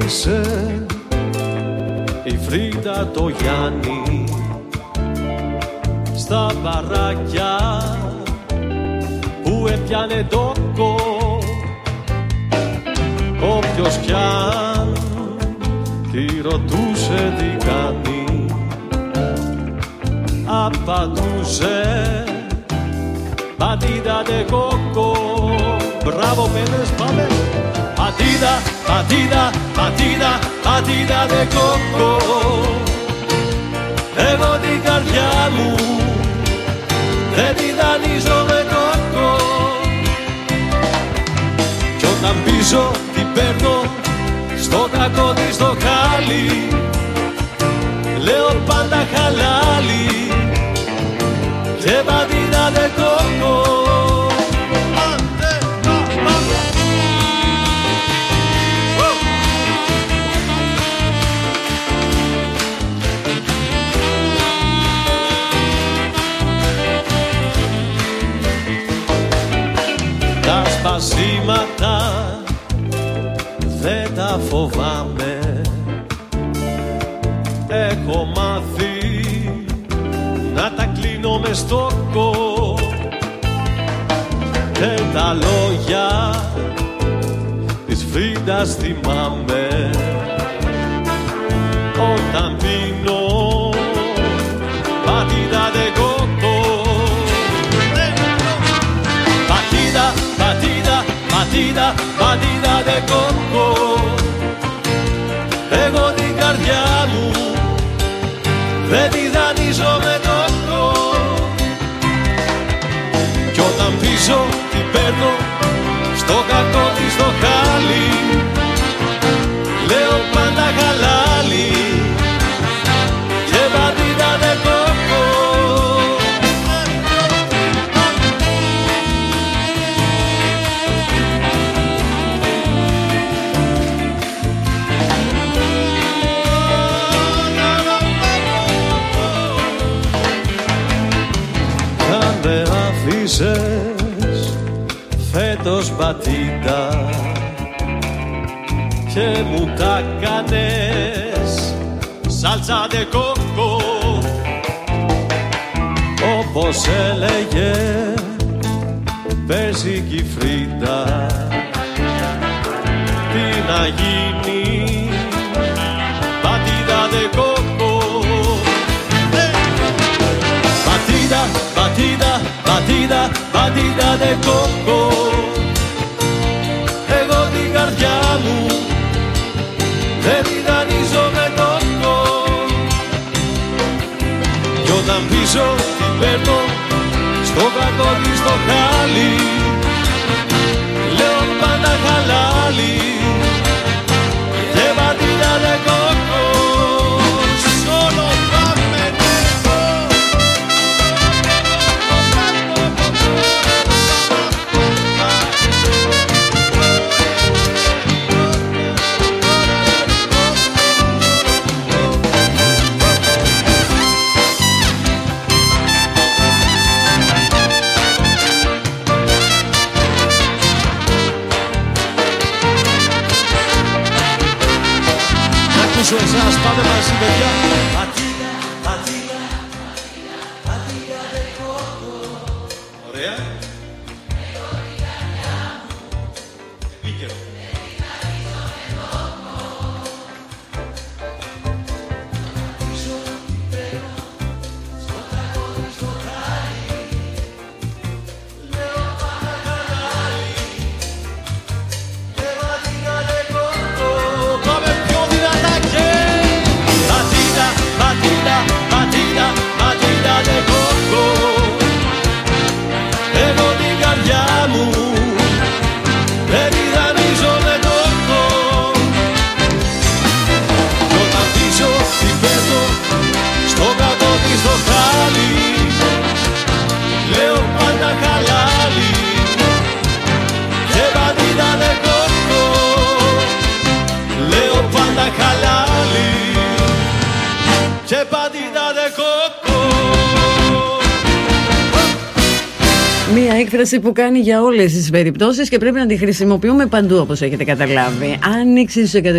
Χώρισε η Φρίντα το Γιάννη στα μπαράκια που έπιανε τόκο όποιος πια τη ρωτούσε τι κάνει απαντούσε Πατήτα de coco Μπράβο πένες πάμε Πατήτα, πατήτα, πατήτα, πατήτα de coco Εγώ την καρδιά μου δεν τη δανείζω με κόκκο. Κι όταν πίσω την παίρνω στο κακό της το χάλι. Λέω πάντα χαλάλι και πατήνα δε κόκκο σπασίματα δεν τα φοβάμαι. Έχω μάθει να τα κλείνω μες στόκο Και τα λόγια της Φρίντας θυμάμαι πατήτα, πατήτα, πατήτα δε κόκκο. Εγώ την καρδιά μου δεν τη δανείζω με τόκο Κι όταν πίσω την παίρνω στο κακό της αφήσες φέτος πατήτα και μου τα κάνες σάλτσα de κόκκο όπως έλεγε παίζει φρίντα. Τι να γίνει πατήτα de κόκκο Πατήτα, πατήτα, πατήτα, πατήτα δε κόκκο. Εγώ την καρδιά μου δεν τη δανείζω με τόκο Κι όταν πίσω την παίρνω στο κακό της το χάλι Λέω πάντα χαλάλι Μία έκφραση που κάνει για όλες τις περιπτώσεις και πρέπει να τη χρησιμοποιούμε παντού όπως έχετε καταλάβει. Άνοιξη στο 107.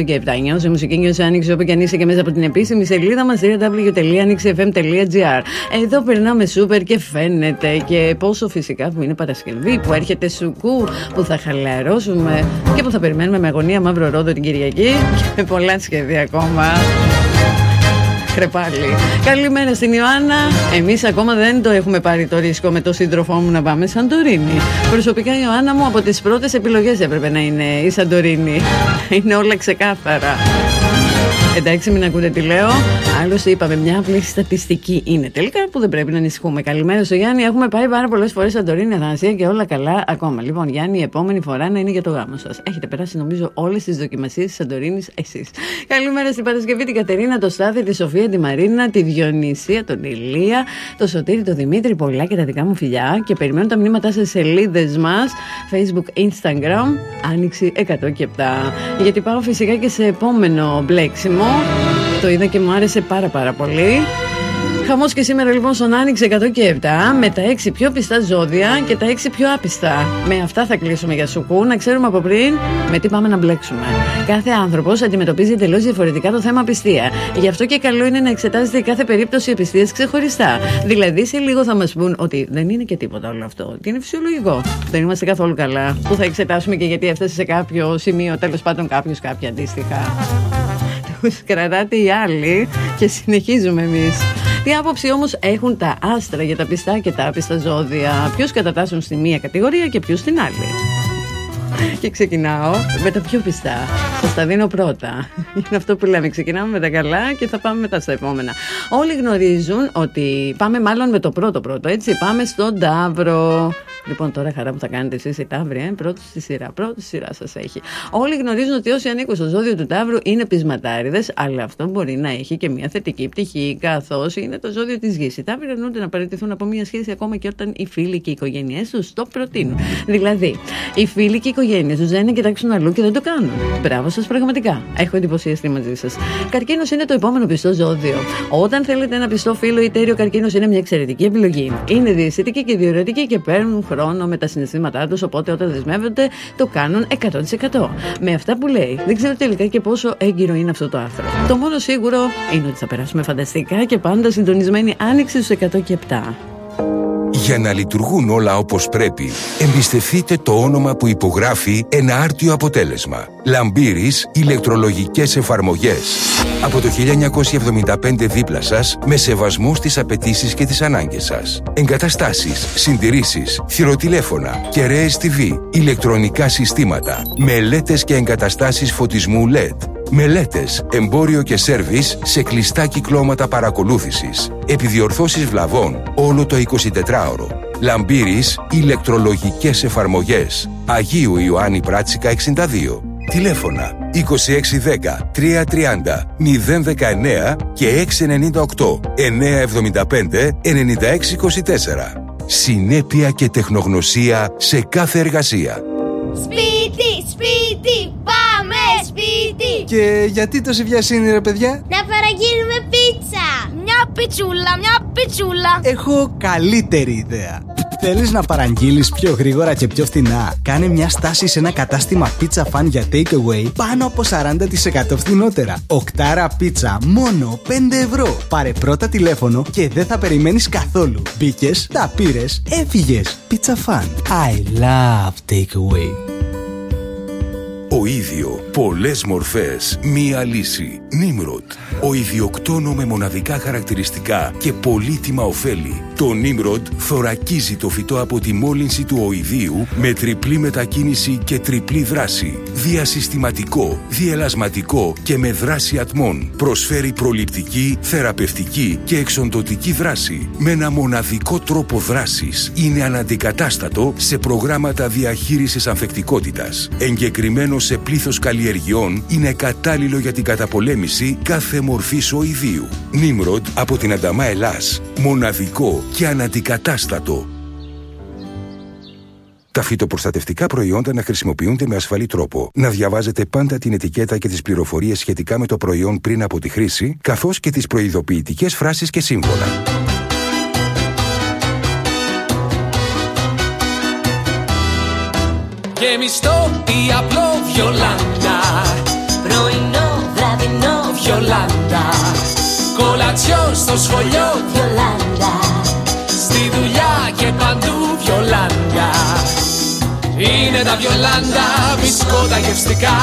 Νιώσε μουσική, νιώσε άνοιξη όπου και αν είσαι και μέσα από την επίσημη σελίδα μας www.anixfm.gr. Εδώ περνάμε σούπερ και φαίνεται και πόσο φυσικά που είναι Παρασκευή, που έρχεται σουκού, που θα χαλαρώσουμε και που θα περιμένουμε με αγωνία μαύρο ρόδο την Κυριακή και πολλά σχέδια ακόμα. Κρεπάλι. Καλημέρα στην Ιωάννα. Εμείς ακόμα δεν το έχουμε πάρει το ρίσκο με τον σύντροφό μου να πάμε Σαντορίνη. Προσωπικά, η Ιωάννα μου από τις πρώτες επιλογές έπρεπε να είναι η Σαντορίνη. Είναι όλα ξεκάθαρα. Εντάξει, μην ακούτε τι λέω. Άλλωστε, είπαμε μια απλή στατιστική είναι τελικά που δεν πρέπει να ανησυχούμε. Καλημέρα στο Γιάννη. Έχουμε πάει πάρα πολλές φορές Σαντορίνη, Αθανασία και όλα καλά ακόμα. Λοιπόν, Γιάννη, η επόμενη φορά να είναι για το γάμο σας. Έχετε περάσει, νομίζω, όλες τις δοκιμασίες της Σαντορίνης εσείς. Καλημέρα στην Παρασκευή, την Κατερίνα, το Στάθη, τη Σοφία, τη Μαρίνα, τη Διονυσία, τον Ηλία, το Σωτήρι, τον Δημήτρη, πολλά και τα δικά μου φιλιά. Και περιμένω τα μηνύματά σας σε σελίδες μας, Facebook, Instagram, Άνοιξη 100 και 7. Γιατί πάω φυσικά και σε επόμενο μπλέξιμο. Το είδα και μου άρεσε πάρα πάρα πολύ. Χαμός και σήμερα λοιπόν στον Άνοιξε 100 και 7 με τα 6 πιο πιστά ζώδια και τα 6 πιο άπιστα. Με αυτά θα κλείσουμε για σουκού, να ξέρουμε από πριν με τι πάμε να μπλέξουμε. Κάθε άνθρωπος αντιμετωπίζει εντελώς διαφορετικά το θέμα απιστία. Γι' αυτό και καλό είναι να εξετάζετε κάθε περίπτωση απιστία ξεχωριστά. Δηλαδή, σε λίγο θα μας πούν ότι δεν είναι και τίποτα όλο αυτό. Ότι είναι φυσιολογικό. Δεν είμαστε καθόλου καλά. Που θα εξετάσουμε και γιατί έφτασε σε κάποιο σημείο, τέλος πάντων κάποιος κάποια αντίστοιχα. Τους κρατάτε οι άλλοι και συνεχίζουμε εμείς. Τι άποψη όμως έχουν τα άστρα για τα πιστά και τα άπιστα ζώδια, ποιους κατατάσσουν στη μία κατηγορία και ποιους στην άλλη. Και ξεκινάω με τα πιο πιστά. Σας τα δίνω πρώτα. Είναι αυτό που λέμε. Ξεκινάμε με τα καλά και θα πάμε μετά στα επόμενα. Όλοι γνωρίζουν ότι πάμε μάλλον με το πρώτο πρώτο, έτσι. Πάμε στον Ταύρο. Λοιπόν, τώρα χαρά που θα κάνετε εσείς οι Ταύροι, ε, πρώτο στη σειρά. Πρώτο στη σειρά σας έχει. Όλοι γνωρίζουν ότι όσοι ανήκουν στο ζώδιο του Ταύρου είναι πεισματάριδες, αλλά αυτό μπορεί να έχει και μια θετική πτυχή, καθώς είναι το ζώδιο της γης. Οι Ταύροι αρνούνται να παραιτηθούν από μια σχέση ακόμα και όταν οι φίλοι και οι οικογένειές τους το προτείνουν. Δηλαδή, οι φίλοι και οι οικογένειε τους δεν κοιτάξουν αλλού και δεν το κάνουν. Μπράβο σας, πραγματικά. Έχω εντυπωσιαστεί μαζί σας. Καρκίνος είναι το επόμενο πιστό ζώδιο. Όταν θέλετε ένα πιστό φίλο ή τέριο καρκίνος είναι μια εξαιρετική επιλογή. Είναι διαισθητική και διορατική και παίρνουν χρόνο με τα συναισθήματά τους, οπότε όταν δεσμεύονται το κάνουν 100%. Με αυτά που λέει, δεν ξέρω τελικά και πόσο έγκυρο είναι αυτό το άρθρο. Το μόνο σίγουρο είναι ότι θα περάσουμε φανταστικά και πάντα συντονισμένοι άνοιξη στους 100 και 7. Για να λειτουργούν όλα όπως πρέπει, εμπιστευτείτε το όνομα που υπογράφει ένα άρτιο αποτέλεσμα. Λαμπύρης ηλεκτρολογικές εφαρμογές. Από το 1975 δίπλα σας, με σεβασμό στις απαιτήσεις και τις ανάγκες σας. Εγκαταστάσεις, συντηρήσεις, χειροτηλέφωνα, κεραίες TV, ηλεκτρονικά συστήματα, μελέτες και εγκαταστάσεις φωτισμού LED. Μελέτες, εμπόριο και σέρβις σε κλειστά κυκλώματα παρακολούθησης. Επιδιορθώσεις βλαβών όλο το 24ωρο. Λαμπύρης ηλεκτρολογικές εφαρμογές. Αγίου Ιωάννη Πράτσικα 62. Τηλέφωνα 2610 330 019 και 698 975 9624. Συνέπεια και τεχνογνωσία σε κάθε εργασία. Σπίτι, σπίτι, πάμε σπίτι. Και γιατί τόση βιασύνη ρε παιδιά; Να παραγγείλουμε πίτσα. Μια πιτσούλα, μια πιτσούλα. Έχω καλύτερη ιδέα. Θέλεις να παραγγείλεις πιο γρήγορα και πιο φθηνά; Κάνε μια στάση σε ένα κατάστημα pizza fan για takeaway Πάνω από 40% φθηνότερα. Οκτάρα πίτσα μόνο 5 ευρώ. Πάρε πρώτα τηλέφωνο και δεν θα περιμένεις καθόλου. Μπήκες, τα πήρες, έφυγες. Pizza fan. I love takeaway Ο ίδιο, πολλές μορφές, μία λύση. Νίμροτ. Ο ιδιοκτόνο με μοναδικά χαρακτηριστικά και πολύτιμα ωφέλη. Το Νίμροτ θωρακίζει το φυτό από τη μόλυνση του οειδίου με τριπλή μετακίνηση και τριπλή δράση. Διασυστηματικό, διελασματικό και με δράση ατμών. Προσφέρει προληπτική, θεραπευτική και εξοντοτική δράση. Με ένα μοναδικό τρόπο δράσης. Είναι αναντικατάστατο σε προγράμματα διαχείρισης ανθεκτικότητας. Εγκεκριμένο σε πλήθος καλλιεργειών, είναι κατάλληλο για την καταπολέμηση κάθε μορφής οειδίου. Νίμροντ από την Ανταμά Ελλάς. Μοναδικό και αναντικατάστατο. Τα φυτοπροστατευτικά προϊόντα να χρησιμοποιούνται με ασφαλή τρόπο. Να διαβάζετε πάντα την ετικέτα και τις πληροφορίες σχετικά με το προϊόν πριν από τη χρήση, καθώς και τις προειδοποιητικές φράσεις και σύμβολα. Γεμιστό ή απλό βιολάντα. Πρωινό, βραδινό, Βιολάντα. Κολατσιό στο σχολείο Βιολάντα. Στη δουλειά και παντού βιολάντα. Είναι τα βιολάντα μπισκότα γευστικά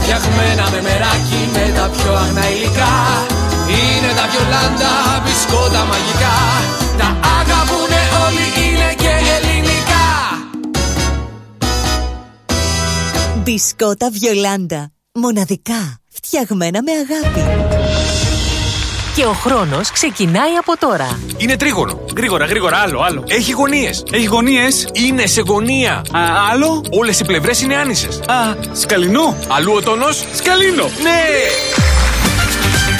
Φτιαγμένα με μεράκι με τα πιο αγνά υλικά Είναι τα βιολάντα μπισκότα μαγικά Μπισκότα Βιολάντα. Μοναδικά. φτιαγμένα με αγάπη. Και ο χρόνος ξεκινάει από τώρα. Είναι τρίγωνο. Γρήγορα, γρήγορα, άλλο, άλλο. Έχει γωνίες. Έχει γωνίες. Είναι σε γωνία. Α, άλλο. Όλες οι πλευρές είναι άνισες. Α, σκαλινό. Αλλού ο τόνος. Σκαλίνο. Ναι!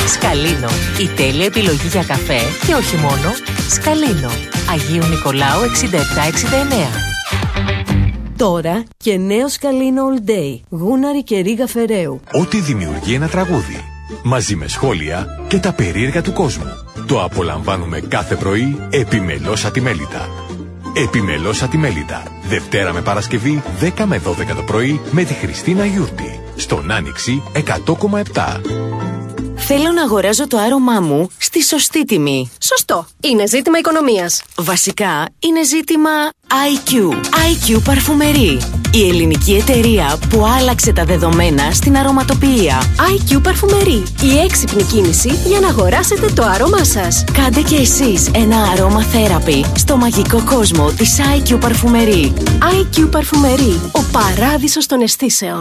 Σκαλίνο. Η τέλεια επιλογή για καφέ και όχι μόνο. Σκαλίνο. Αγίου Νικολάου 6769. Τώρα και νέος σκαλίνο All Day. Γούναρη και Ρίγα Φεραίου. Ό,τι δημιουργεί ένα τραγούδι. Μαζί με σχόλια και τα περίεργα του κόσμου. Το απολαμβάνουμε κάθε πρωί επιμελώς ατιμέλητα. Επιμελώς ατιμέλητα. Δευτέρα με Παρασκευή 10 με 12 το πρωί με τη Χριστίνα Γιούρτη. Στον Άνοιξη 100,7. Θέλω να αγοράζω το άρωμά μου στη σωστή τιμή. Σωστό. Είναι ζήτημα οικονομίας. Βασικά είναι ζήτημα IQ. IQ Perfumery. Η ελληνική εταιρεία που άλλαξε τα δεδομένα στην αρωματοποιία. IQ Παρφουμερί. Η έξυπνη κίνηση για να αγοράσετε το άρωμά σας. Κάντε και εσείς ένα αρώμα θέραπη στο μαγικό κόσμο της IQ Παρφουμερί. IQ Παρφουμερί. Ο παράδεισος των αισθήσεων.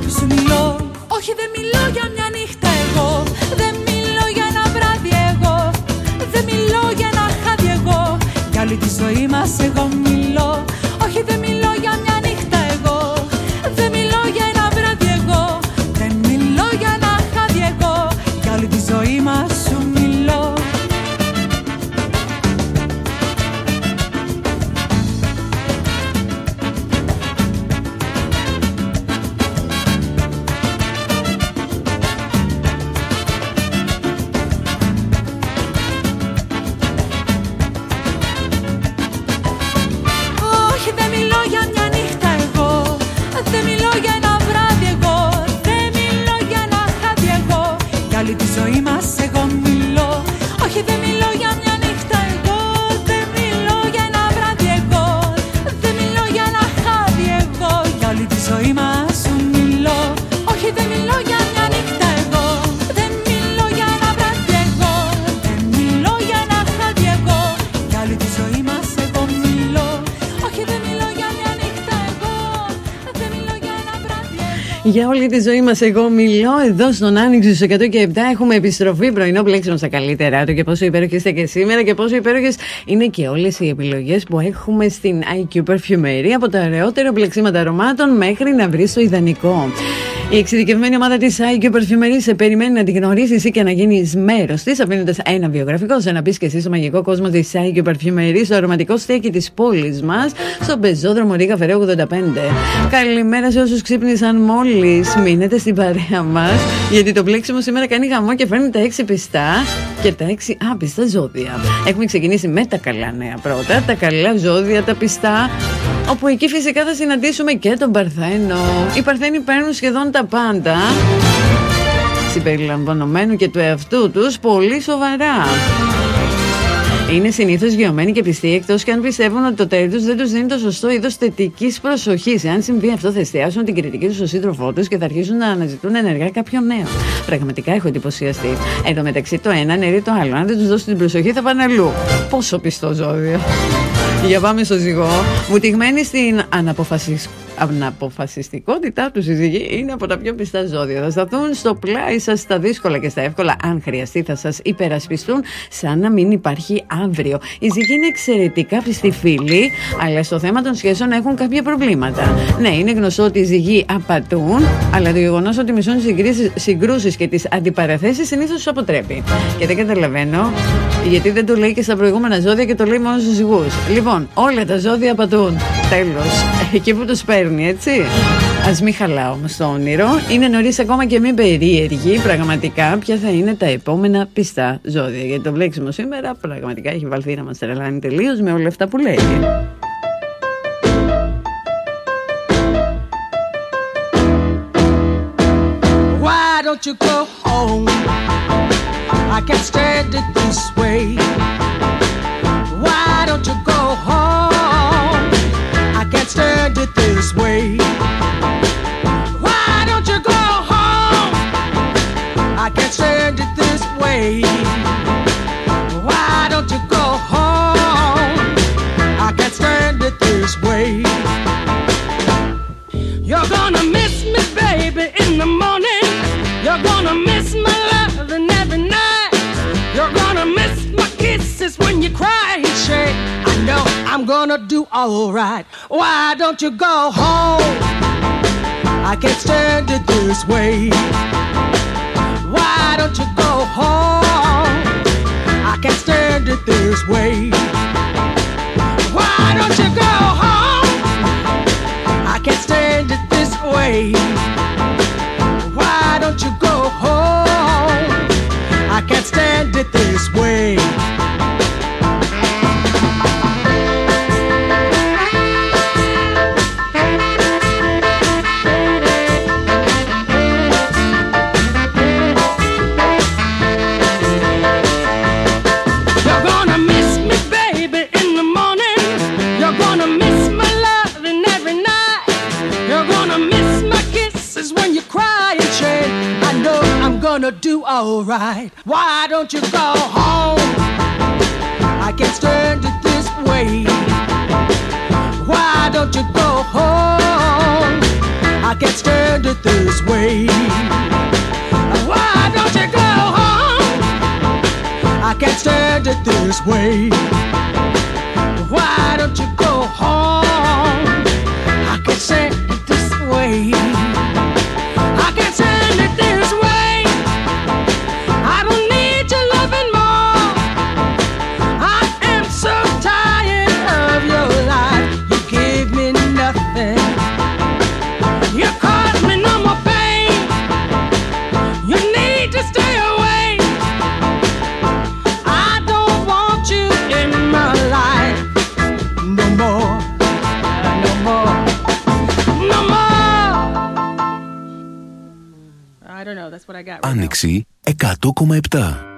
Για την αγάπη σου μιλώ. Όχι δεν μιλώ για μια νύχτα εγώ. Δεν μιλώ για ένα βράδυ εγώ. Δεν μιλώ για ένα χάδι εγώ. Για όλη τη ζωή μας εγώ όλη τη ζωή μας, εγώ μιλώ εδώ στον Άνοιξη στους 100 και 7. Έχουμε επιστροφή πρωινό πλέξιμο στα καλύτερά του και πόσο υπέροχες είστε και σήμερα και πόσο υπέροχες είναι και όλες οι επιλογές που έχουμε στην IQ Perfumery από τα ωραιότερα πλεξίματα αρωμάτων μέχρι να βρεις το ιδανικό. Η εξειδικευμένη ομάδα της IQ Perfumery σε περιμένει να την γνωρίσεις και να γίνεις μέρος της, αφήνοντας ένα βιογραφικό σε να πεις και εσύ στο μαγικό κόσμο της IQ Perfumery, στο αρωματικό στέκι της πόλης μας, στον πεζόδρομο Ρίγα Φεραίο 85. Καλημέρα σε όσους ξύπνησαν μόλις. Μείνετε στην παρέα μας, γιατί το πλέξιμο σήμερα κάνει γαμό και φέρνει τα έξι πιστά και τα έξι άπιστα ζώδια. Έχουμε ξεκινήσει με τα καλά νέα πρώτα, τα καλά ζώδια, τα πιστά, όπου εκεί φυσικά θα συναντήσουμε και τον Παρθένο. Οι Παρθένοι παίρνουν σχεδόν τα πάντα συμπεριλαμβανομένου και του εαυτού τους πολύ σοβαρά. Είναι συνήθως γεωμένοι και πιστοί, εκτός και αν πιστεύουν ότι το τέρι τους δεν τους δίνει το σωστό είδος θετικής προσοχής. Αν συμβεί αυτό, θα εστιάσουν την κριτική τους στο σύντροφό τους και θα αρχίσουν να αναζητούν ενεργά κάποιον νέο. Πραγματικά έχω εντυπωσιαστεί. Εν τω μεταξύ, το ένα νερεί το άλλο. Αν δεν τους δώσουν την προσοχή, θα πάνε αλλού. Πόσο πιστό ζώδιο. Για πάμε στο ζυγό. Βουτυγμένοι στην αναποφασισ... αναποφασιστικότητά του συζυγοί είναι από τα πιο πιστά ζώδια. Θα σταθούν στο πλάι σας στα δύσκολα και στα εύκολα. Αν χρειαστεί, θα σας υπερασπιστούν σαν να μην υπάρχει αύριο. Οι ζυγοί είναι εξαιρετικά πιστοί φίλοι, αλλά στο θέμα των σχέσεων έχουν κάποια προβλήματα. Ναι, είναι γνωστό ότι οι ζυγοί απατούν, αλλά το γεγονός ότι μισούν συγκρούσεις και τις αντιπαραθέσεις συνήθως τους αποτρέπει. Και δεν καταλαβαίνω γιατί δεν το λέει και στα προηγούμενα ζώδια και το λέει μόνο στους ζυγούς. Λοιπόν, όλα τα ζώδια πατούν. Τέλος. Εκεί που του παίρνει, έτσι. Α μην χαλάω όμως το όνειρο. Είναι νωρίς ακόμα και μην περίεργη πραγματικά ποια θα είναι τα επόμενα πιστά ζώδια. Γιατί το βλέξιμο σήμερα πραγματικά έχει βαλθεί να μας τρελάνει τελείως με όλα αυτά που λέει. Why don't you go home? I can't stand it this way. Why don't you go home? Can't it this way. Why don't you go home? I can't stand it this way. Gonna do alright. Why don't you go home? I can't stand it this way. Why don't you go home? I can't stand it this way. Why don't you go home? I can't stand it this way. Why don't you go home? I can't stand it this way. Alright. Why don't you go home? I can't stand it this way. Why don't you go home? I can't stand it this way. Why don't you go home? I can't stand it this way. Why don't you go home? I can't stand it Άνοιξη 100,7.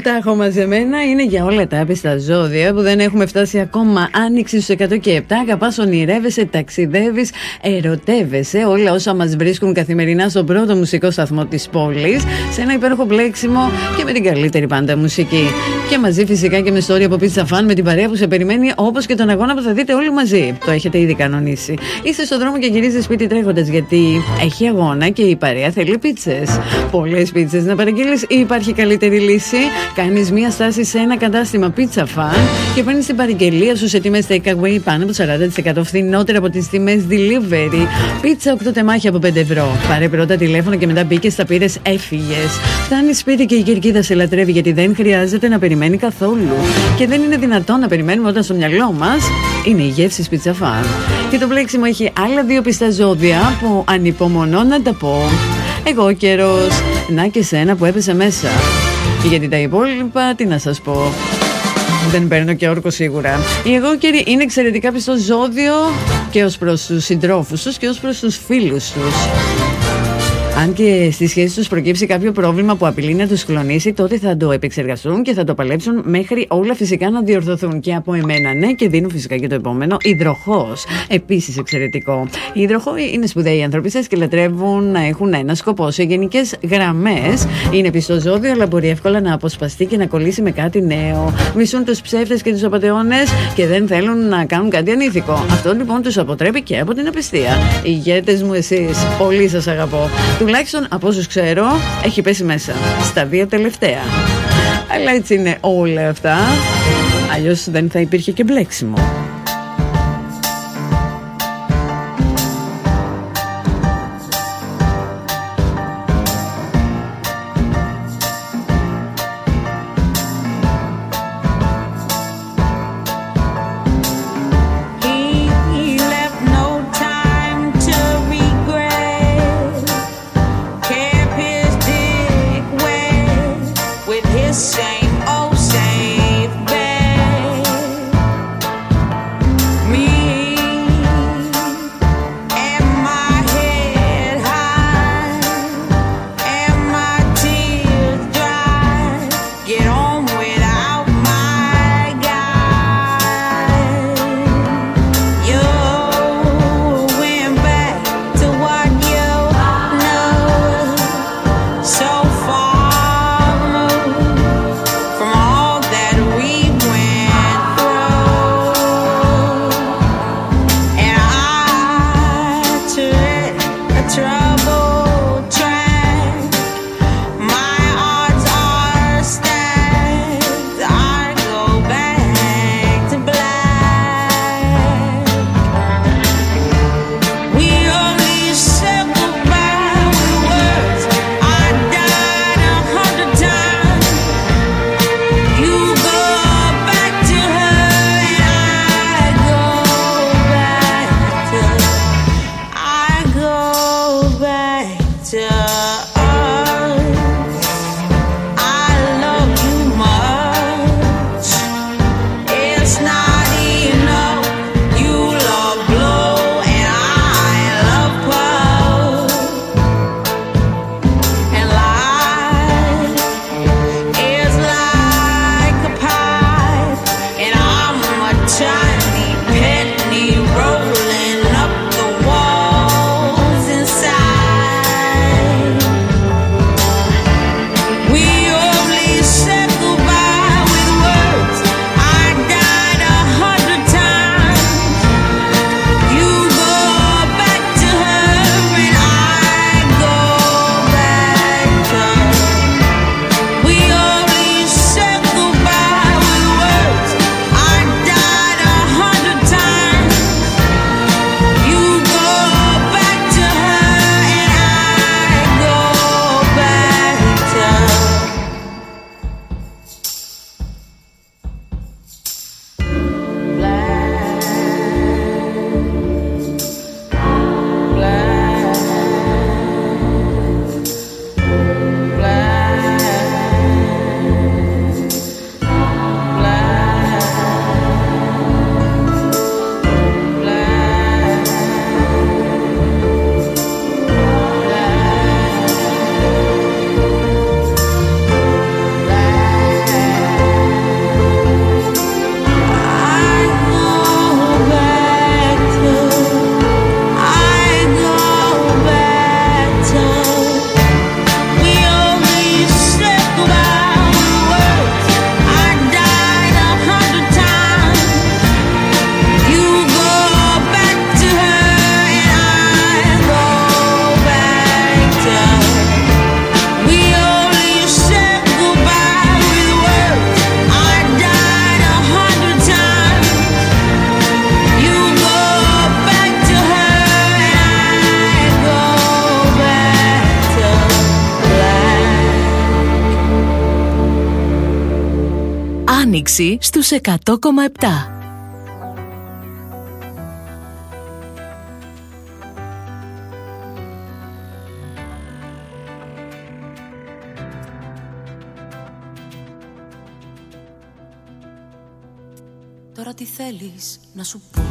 Τα έχω μαζεμένα είναι για όλα τα άπιστα ζώδια που δεν έχουμε φτάσει ακόμα. Άνοιξη στους 100 και 7. Αγαπάς, ονειρεύεσαι, ταξιδεύεις, ερωτεύεσαι. Όλα όσα μας βρίσκουν καθημερινά στον πρώτο μουσικό σταθμό της πόλης. Σε ένα υπέροχο μπλέξιμο και με την καλύτερη πάντα μουσική. Και μαζί φυσικά και με story από Pizza Fan με την παρέα που σε περιμένει όπως και τον αγώνα που θα δείτε όλοι μαζί. Το έχετε ήδη κανονίσει. Είστε στον δρόμο και γυρίζετε σπίτι τρέχοντας γιατί έχει αγώνα και η παρέα θέλει πίτσες. Πολλές πίτσες να παραγγείλεις ή υπάρχει καλύτερη λύση. Κάνεις μία στάση σε ένα κατάστημα Pizza Fan και παίρνεις την παραγγελία σου σε τιμές takeaway πάνω από 40% φθηνότερα από τις τιμές delivery. Πίτσα 8 τεμάχια από 5 ευρώ. Πάρε πρώτα τηλέφωνο και μετά μπήκε, τα πήρες, έφυγες. Φτάνεις σπίτι και η κερκίδα σε λατρεύει γιατί δεν χρειάζεται να περιμένεις καθόλου. Και δεν είναι δυνατόν να περιμένουμε όταν στο μυαλό μας είναι η γεύση Pizza Fan. Και το πλέξιμο έχει άλλα δύο πιστά ζώδια που ανυπομονώ να τα πω. Εγώ ο καιρός. Να και σένα που έπεσε μέσα. Γιατί τα υπόλοιπα, τι να σας πω. Δεν παίρνω και όρκο σίγουρα. Οι εγώκεροι είναι εξαιρετικά πιστό ζώδιο και ως προς τους συντρόφους τους και ως προς τους φίλους τους. Αν και στη σχέση τους προκύψει κάποιο πρόβλημα που απειλεί να τους κλονίσει, τότε θα το επεξεργαστούν και θα το παλέψουν μέχρι όλα φυσικά να διορθωθούν. Και από εμένα, ναι, και δίνω φυσικά και το επόμενο. Υδροχός. Επίσης εξαιρετικό. Οι υδροχόοι είναι σπουδαίοι άνθρωποι σας και λατρεύουν να έχουν ένα σκοπό. Σε γενικές γραμμές είναι πιστό ζώδιο, αλλά μπορεί εύκολα να αποσπαστεί και να κολλήσει με κάτι νέο. Μισούν τους ψεύτες και τους απαταιώνες και δεν θέλουν να κάνουν κάτι ανήθικο. Αυτό λοιπόν τους αποτρέπει και από την απιστία. Ηγέτες μου, εσείς, πολύ σας αγαπώ. Τουλάχιστον από όσους ξέρω, έχει πέσει μέσα. Στα δύο τελευταία. Αλλά έτσι είναι όλα αυτά. Αλλιώς δεν θα υπήρχε και μπλέξιμο. Άνοιξη στους 100,7. Τώρα τι θέλεις να σου πω;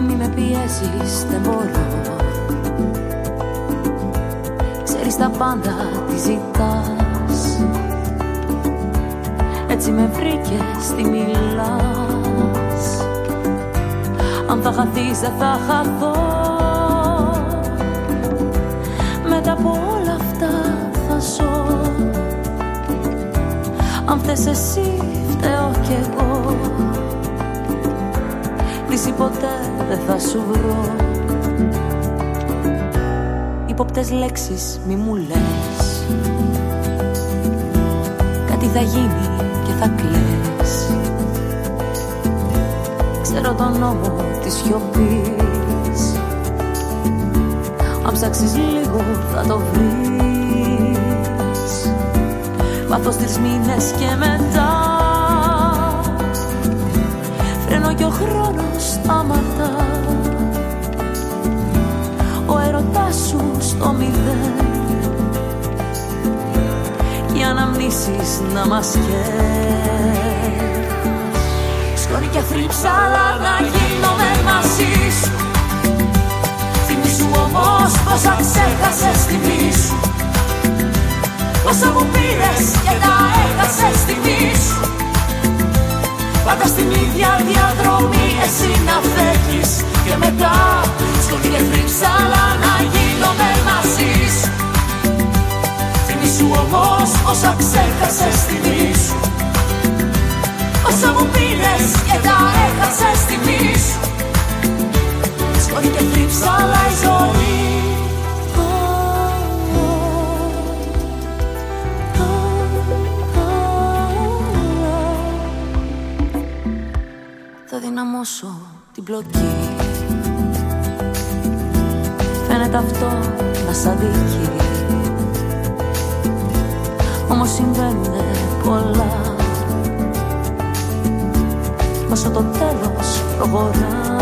Μη με πιέζεις, δεν μπορώ Ξέρεις τα πάντα, τι ζητάς Έτσι με βρήκες, τι μιλάς. Αν θα χαθείς, δεν θα χαθώ. Μετά από όλα αυτά θα ζω. Αν θες εσύ φταίω κι εγώ. Λύση ποτέ δεν θα σου βρω. Υποπτές λέξεις μη μου λες. Κάτι θα γίνει. και θα κλαις. Ξέρω τον νόμο της σιωπής. Αν ψάξεις λίγο θα το βρεις. Μάθω τρεις μήνες και μετά. Φρένω κι ο χρόνος σταματά Ο έρωτάς σου στο μηδέν. Και οι αναμνήσεις να μας καίς Σκόνη και θρύψαλα να γίνομαι μαζί σου. Θυμήσου όμως πόσα ξέχασες τιμή σου. Όσα μου πήρες και τα έχασες στιγμής σου. Πάντα στην ίδια διαδρομή εσύ να φεύγεις. Και μετά σκοτή και θρύψαλα να γίνομαι μαζί σου Θυμήσου όμως όσα ξέχασες στιγμή σου Όσα μου πήρες και τα έχασες στιγμή σου Σκοτή και θρύψαλα η ζωή. Θα δυναμώσω την πλοκή. Φαίνεται αυτό να σ' αδικεί Όμως συμβαίνουν πολλά. Μα στο το τέλος προχωρά.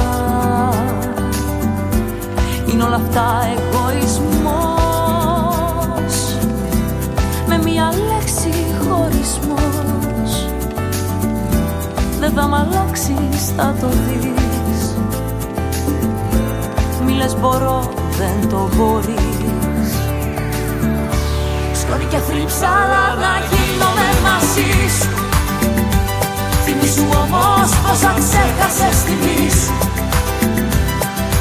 Είναι όλα αυτά εγωισμός. Με μια λέξη χωρισμός. Δεν θα μ' αλλάξεις, θα το δεις. Μη λες μπορώ, δεν το μπορείς. Σκόνη και θρύψαλα να γίνομαι μαζί σου Θυμήσου όμως πόσα ξέχασες τιμή σου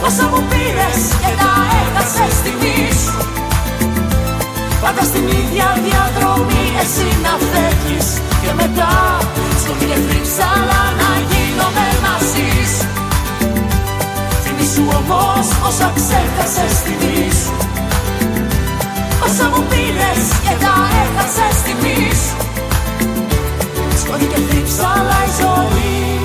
Όσα μου πήρες και τα έχασες τιμή σου Πάντα στην ίδια διαδρομή εσύ να φεύγεις. Και μετά σκοτή και θρύψαλα να γίνομαι μαζί σου Θυμήσου όμως όσα ξέχασες τιμή σου Όσα μου πήρες και τα έχασες τιμή σου Σκοτή και θρύψαλα η ζωή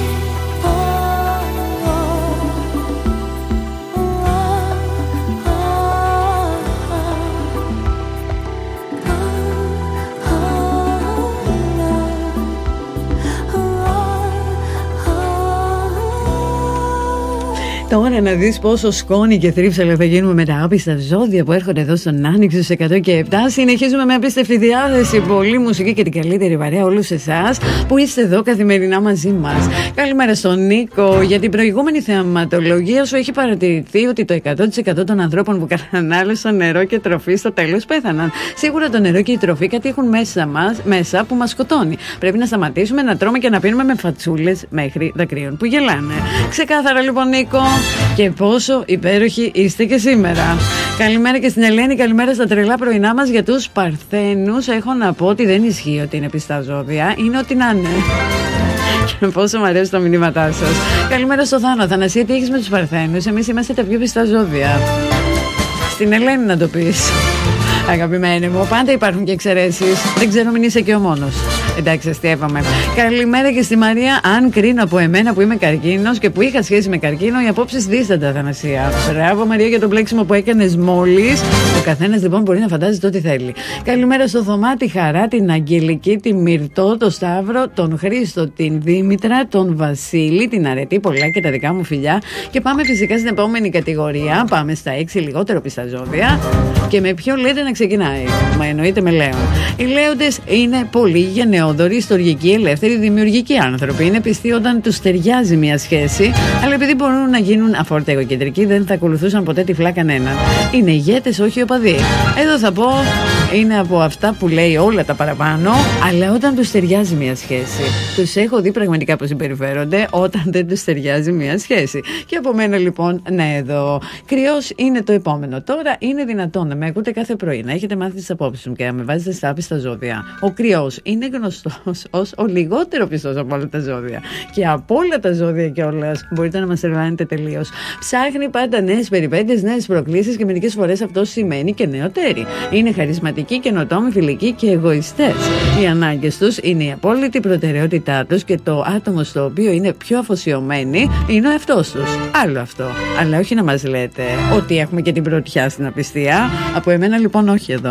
Τώρα να δεις πόσο σκόνη και θρύψαλα θα γίνουμε με τα άπιστα ζώδια που έρχονται εδώ στον Άνοιξο σε 100 και 7. Συνεχίζουμε με απίστευτη διάθεση, πολύ μουσική και την καλύτερη παρέα όλους εσάς που είστε εδώ καθημερινά μαζί μας. Καλημέρα στον Νίκο. Για την προηγούμενη θεαματολογία σου έχει παρατηρηθεί ότι το 100% των ανθρώπων που κατανάλωσαν νερό και τροφή στο τέλος πέθαναν. Σίγουρα το νερό και η τροφή κάτι έχουν μέσα, μας, μέσα που μας σκοτώνει. Πρέπει να σταματήσουμε να τρώμε και να πίνουμε με φατσούλες μέχρι δακρύων που γελάνε. Ξεκάθαρα λοιπόν Νίκο και πόσο υπέροχοι είστε και σήμερα. Καλημέρα και στην Ελένη, καλημέρα στα τρελά πρωινά μας για τους Παρθένους. Έχω να πω ότι δεν ισχύει ότι είναι πιστά ζώδια, είναι ότι να είναι. Και πόσο μου αρέσουν τα μηνύματά σας. Καλημέρα στο Θάνο. Θανασία, τι έχεις με τους Παρθένους; Εμείς είμαστε τα πιο πιστά ζώδια. Στην Ελένη να το πεις. Αγαπημένη μου, πάντα υπάρχουν και εξαιρέσεις. Δεν ξέρω, μην είσαι και ο μόνος. Εντάξει, αστείευαμε. Καλημέρα και στη Μαρία. Αν κρίνω από εμένα που είμαι καρκίνος και που είχα σχέση με καρκίνο, οι απόψεις δίστανται, Αθανασία. Μπράβο, Μαρία, για το μπλέξιμο που έκανες μόλις. Ο καθένας λοιπόν μπορεί να φαντάζεται ό,τι θέλει. Καλημέρα στο Θωμά, τη Χαρά, την Αγγελική, τη Μυρτό, τον Σταύρο, τον Χρήστο, την Δήμητρα, τον Βασίλη, την Αρετή, πολλά και τα δικά μου φιλιά. Και πάμε φυσικά στην επόμενη κατηγορία. Πάμε στα 6 λιγότερο πιστά ζώδια. Και με ποιο λέτε να ξεκινάει; Μα εννοείται με Λέον. Οι Λέοντες είναι πολύ γενναιόδοροι, ιστορικοί, ελεύθεροι, δημιουργικοί άνθρωποι. Είναι πιστοί όταν τους ταιριάζει μια σχέση, αλλά επειδή μπορούν να γίνουν αφόρτα εγωκεντρικοί, δεν θα ακολουθούσαν ποτέ τυφλά κανέναν. Είναι ηγέτες, όχι οπαδοί. Εδώ θα πω, είναι από αυτά που λέει όλα τα παραπάνω, αλλά όταν τους ταιριάζει μια σχέση. Τους έχω δει πραγματικά πώ συμπεριφέρονται όταν δεν τους ταιριάζει μια σχέση. Και από μένα λοιπόν, ναι, εδώ. Κρυός είναι το επόμενο. Τώρα είναι δυνατόν να με ακούτε κάθε πρωί, να έχετε μάθει τις απόψεις μου και να με βάζετε στα άπιστα ζώδια. Ο κρυός είναι γνωστός ως ο λιγότερο πιστός από όλα τα ζώδια. Και από όλα τα ζώδια κιόλας μπορείτε να μας τρελάνετε τελείως. Ψάχνει πάντα νέες περιπέτειες, νέες προκλήσεις και μερικές φορές αυτό σημαίνει και νεοτέρη. Είναι χαρισματικοί, καινοτόμοι, φιλικοί και εγωιστές. Οι ανάγκες τους είναι η απόλυτη προτεραιότητά τους και το άτομο στο οποίο είναι πιο αφοσιωμένοι είναι ο εαυτός τους. Άλλο αυτό. Αλλά όχι να μας λέτε ότι έχουμε και την πρωτιά στην απιστία. Από εμένα λοιπόν όχι εδώ.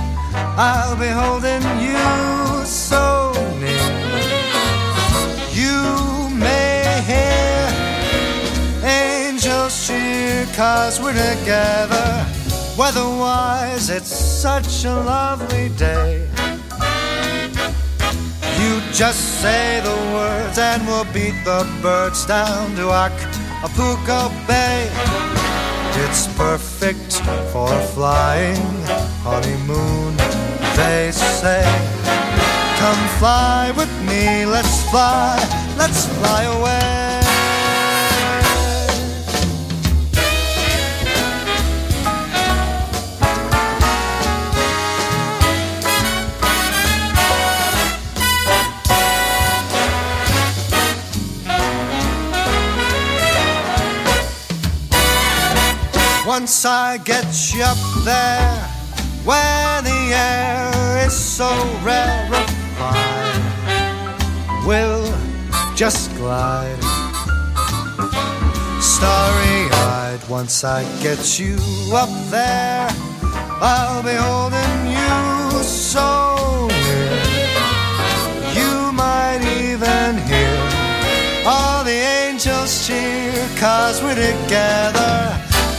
I'll be holding you so near. You may hear angels cheer, cause we're together. Weatherwise, it's such a lovely day. You just say the words and we'll beat the birds down to Acapulco Bay. It's perfect for a flying honeymoon, they say. Come fly with me, let's fly, let's fly away. Once I get you up there, where the air is so rarefied, we'll just glide. Starry eyed, once I get you up there, I'll be holding you so near. You might even hear all the angels cheer, cause we're together.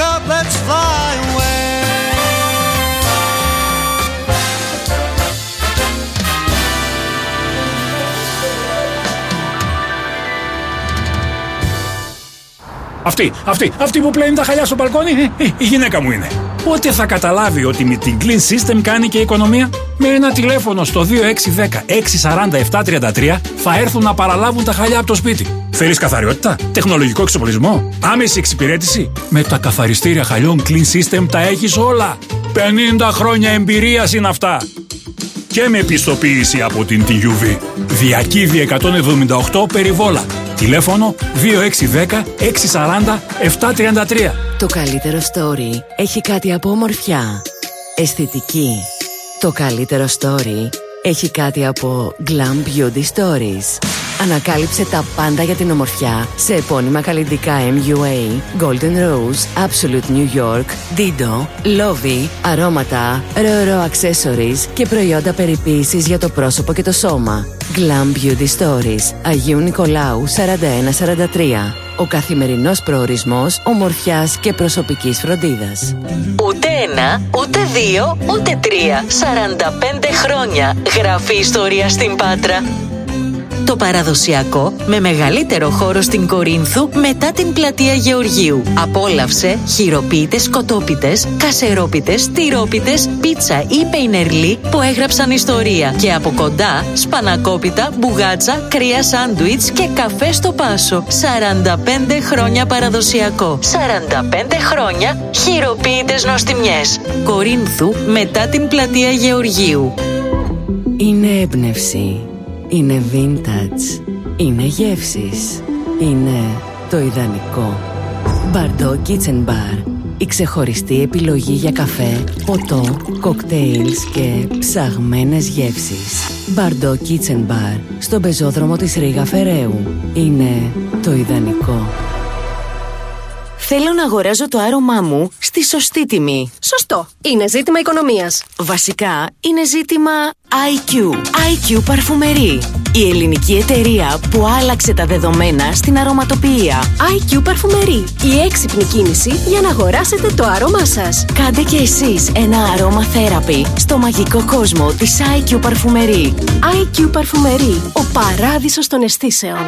Up, let's fly away. Αυτή, αυτή, αυτή που πλένει τα χαλιά στο μπαλκόνι, ε, ε, η γυναίκα μου είναι. Πότε θα καταλάβει ότι με την Clean System κάνει και οικονομία; Με ένα τηλέφωνο στο 2610 640 733 θα έρθουν να παραλάβουν τα χαλιά από το σπίτι. Θέλεις καθαριότητα, τεχνολογικό εξοπλισμό, άμεση εξυπηρέτηση; Με τα καθαριστήρια χαλιών Clean System τα έχεις όλα. 50 χρόνια εμπειρίας είναι αυτά. Και με πιστοποίηση από την TUV. Διακύβη 178 περιβόλα. Τηλέφωνο 2610 640 733. Το καλύτερο story έχει κάτι από ομορφιά. Αισθητική. Το καλύτερο story έχει κάτι από Glam Beauty Stories. Ανακάλυψε τα πάντα για την ομορφιά σε επώνυμα καλλιτικά MUA, Golden Rose, Absolute New York, Dido, Lovey, αρώματα, Roro Accessories και προϊόντα περιποίησης για το πρόσωπο και το σώμα. Glam Beauty Stories, Αγίου Νικολάου 4143. Ο καθημερινός προορισμός ομορφιάς και προσωπικής φροντίδας. Ούτε ένα, ούτε δύο, ούτε τρία. 45 χρόνια γράφει ιστορία στην Πάτρα. Το παραδοσιακό με μεγαλύτερο χώρο στην Κορίνθου μετά την πλατεία Γεωργίου. Απόλαυσε χειροποίητες κοτόπιτες, κασερόπιτες, τυρόπιτες, πίτσα ή πεϊνερλί που έγραψαν ιστορία. Και από κοντά σπανακόπιτα, μπουγάτσα, κρύα σάντουιτς και καφέ στο πάσο. 45 χρόνια παραδοσιακό. 45 χρόνια χειροποίητες νοστιμιές. Κορίνθου μετά την πλατεία Γεωργίου. Είναι έμπνευση. Είναι vintage. Είναι γεύσεις. Είναι το ιδανικό. Μπαρντό Kitchen Bar. Η ξεχωριστή επιλογή για καφέ, ποτό, κοκτέιλς και ψαγμένες γεύσεις. Μπαρντό Kitchen Bar. Στον πεζόδρομο της Ρίγα Φεραίου. Είναι το ιδανικό. Θέλω να αγοράζω το άρωμά μου στη σωστή τιμή. Σωστό. Είναι ζήτημα οικονομίας. Βασικά είναι ζήτημα IQ. IQ Παρφουμερί. Η ελληνική εταιρεία που άλλαξε τα δεδομένα στην αρωματοποιία. IQ Παρφουμερί. Η έξυπνη κίνηση για να αγοράσετε το άρωμά σας. Κάντε και εσείς ένα αρώμα θέραπη στο μαγικό κόσμο της IQ Παρφουμερί. IQ Παρφουμερί. Ο παράδεισος των αισθήσεων.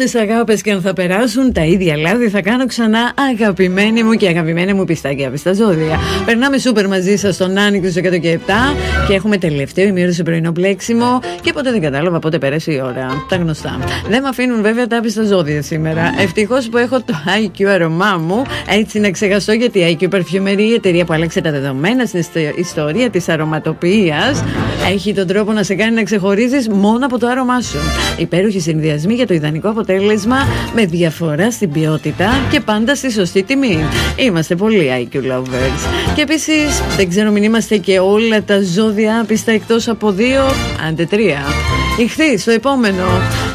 Όσες αγάπες και αν θα περάσουν, τα ίδια λάθη θα κάνω ξανά. Αγαπημένοι μου και αγαπημένοι μου πιστάκια στα ζώδια. Περνάμε σούπερ μαζί σας στον Άνοιξο του 107 και έχουμε τελευταίο ημίωρο πρωινό πλέξιμο. Και ποτέ δεν κατάλαβα πότε πέρασε η ώρα. Τα γνωστά. Δεν με αφήνουν βέβαια τα άπιστα ζώδια σήμερα. Ευτυχώς που έχω το IQ αρωμά μου. Έτσι να ξεχαστώ γιατί η IQ Parfumerie, η εταιρεία που άλλαξε τα δεδομένα στην ιστο- ιστορία της αρωματοποιίας, έχει τον τρόπο να σε κάνει να ξεχωρίζεις μόνο από το άρωμά σου. Υπέροχοι συνδυασμοί για το ιδανικό αποτέλεσμα με διαφορά στην ποιότητα και πάντα στη σωστή τιμή. Είμαστε πολύ IQ lovers. Και επίσης, δεν ξέρω, μην είμαστε και όλα τα ζώδια άπιστα εκτός από δύο, άντε τρία. Ηχθείς, στο επόμενο.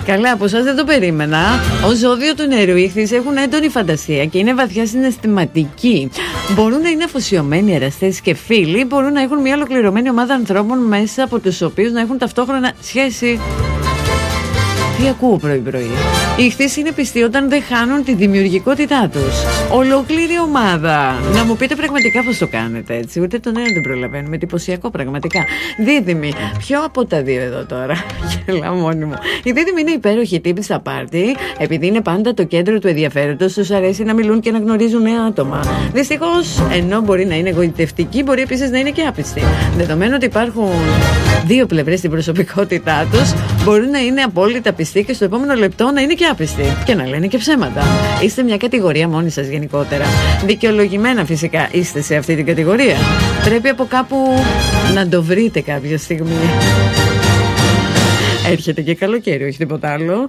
Καλά, από εσάς δεν το περίμενα. Ω ζώδιο του νερού, οι ηχθείς έχουν έντονη φαντασία και είναι βαθιά συναισθηματικοί. Μπορούν να είναι αφοσιωμένοι εραστές και φίλοι, μπορούν να έχουν μια ολοκληρωμένη ομάδα ανθρώπων μέσα από τους οποίους να έχουν ταυτόχρονα σχέση. Τι ακούω πρωί-πρωί. Οι ηχθείς είναι πιστοί όταν δεν χάνουν τη δημιουργικότητά τους. Ολόκληρη ομάδα. Να μου πείτε πραγματικά πώς το κάνετε έτσι. Ούτε τον ένα δεν προλαβαίνουμε. Εντυπωσιακό πραγματικά. Δίδυμη. Ποιο από τα δύο εδώ τώρα; Γελάω μόνη μου. Η δίδυμη είναι υπέροχη τύπη στα πάρτι. Επειδή είναι πάντα το κέντρο του ενδιαφέροντος, τους αρέσει να μιλούν και να γνωρίζουν νέα άτομα. Δυστυχώς, ενώ μπορεί να είναι εγωιτευτική, μπορεί επίσης να είναι και άπιστη. Δεδομένου ότι υπάρχουν δύο πλευρές στην προσωπικότητά τους, μπορούν να είναι απόλυτα πιστοί και στο επόμενο λεπτό να είναι και άπιστοι. Και να λένε και ψέματα. Είστε μια κατηγορία μόνοι σας γενικότερα. Δικαιολογημένα φυσικά είστε σε αυτή την κατηγορία. Πρέπει από κάπου να το βρείτε κάποια στιγμή. Έρχεται και καλοκαίρι, όχι τίποτα άλλο.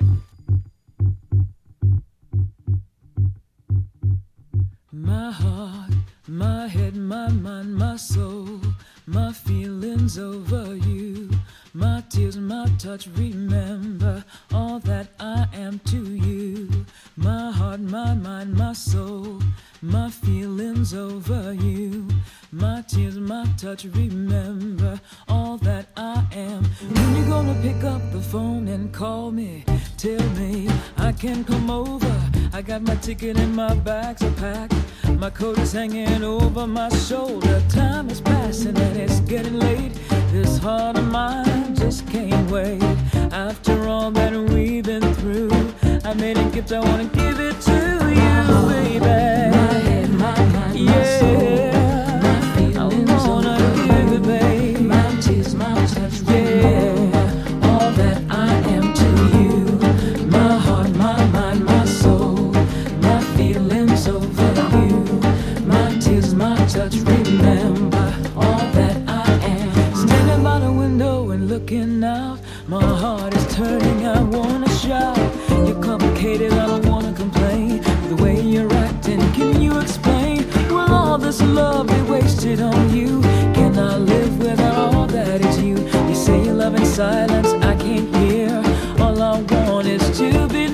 My heart, my head, my mind, my soul, my feelings over you, my tears, my touch. Remember all that I am to you. My heart, my mind, my soul, my feelings over you, my tears, my touch. Remember all that I am. When you gonna pick up the phone and call me? Tell me I can come over. I got my ticket and my bags are packed. My coat is hanging over my shoulder. Time is passing and it's getting late. This heart of mine just can't wait. After all that we've been through, I made a gift. I wanna give it to you, baby. My head, my mind, my Yeah, By the window and looking out, my heart is turning. I wanna shout. You're complicated, I don't wanna complain. The way you're acting, can you explain? Will all this love be wasted on you? Can I live without all that is you? You say you love in silence, I can't hear. All I want is to be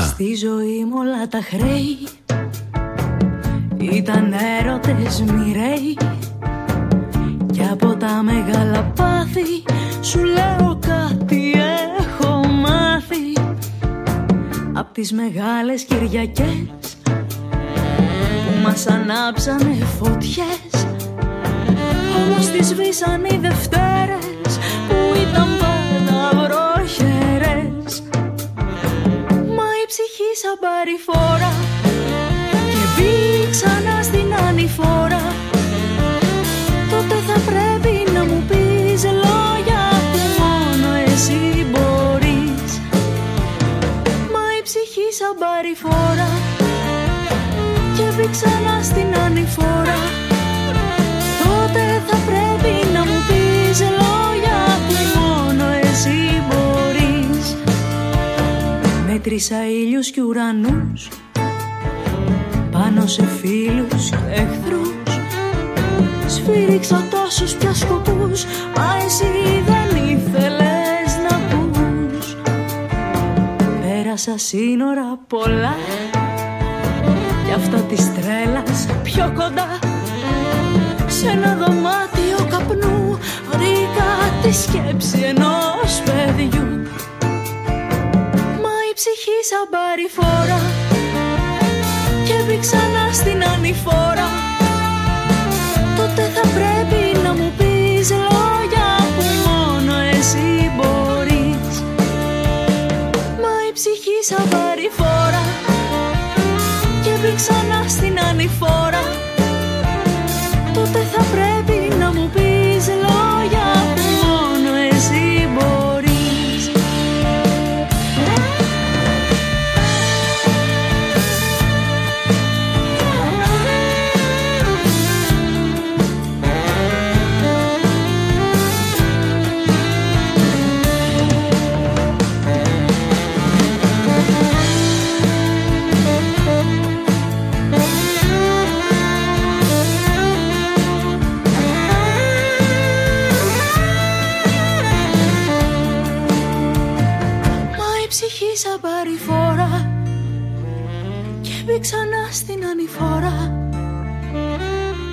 Στη ζωή μου όλα τα χρέη Ήταν έρωτες μοιραίοι. Και από τα μεγάλα πάθη Σου λέω κάτι έχω μάθει. Απ' τις μεγάλες Κυριακές Που μας ανάψανε φωτιές Όμως τις σβήσαν οι Δευτέρες ξανά στην ανηφόρα. Τότε θα πρέπει να μου πεις λόγια Που μόνο εσύ μπορείς. Μέτρησα ήλιους και ουρανούς Πάνω σε φίλους και εχθρούς. Σφύριξα τόσους πια σκοπούς Μα εσύ δεν ήθελες να ακούς Πέρασα σύνορα πολλά Κι αυτά της τρέλας πιο κοντά. Σ' ένα δωμάτιο καπνού Βρήκα τη σκέψη ενός παιδιού. Μα η ψυχή σαν παρηφόρα Και μπει ξανά στην ανηφόρα. Τότε θα πρέπει να μου πεις λόγια Που μόνο εσύ μπορείς. Μα η ψυχή σαν παρηφόρα Και μπει ξανά στην ανηφόρα. Τότε θα πρέπει στην ανηφόρα.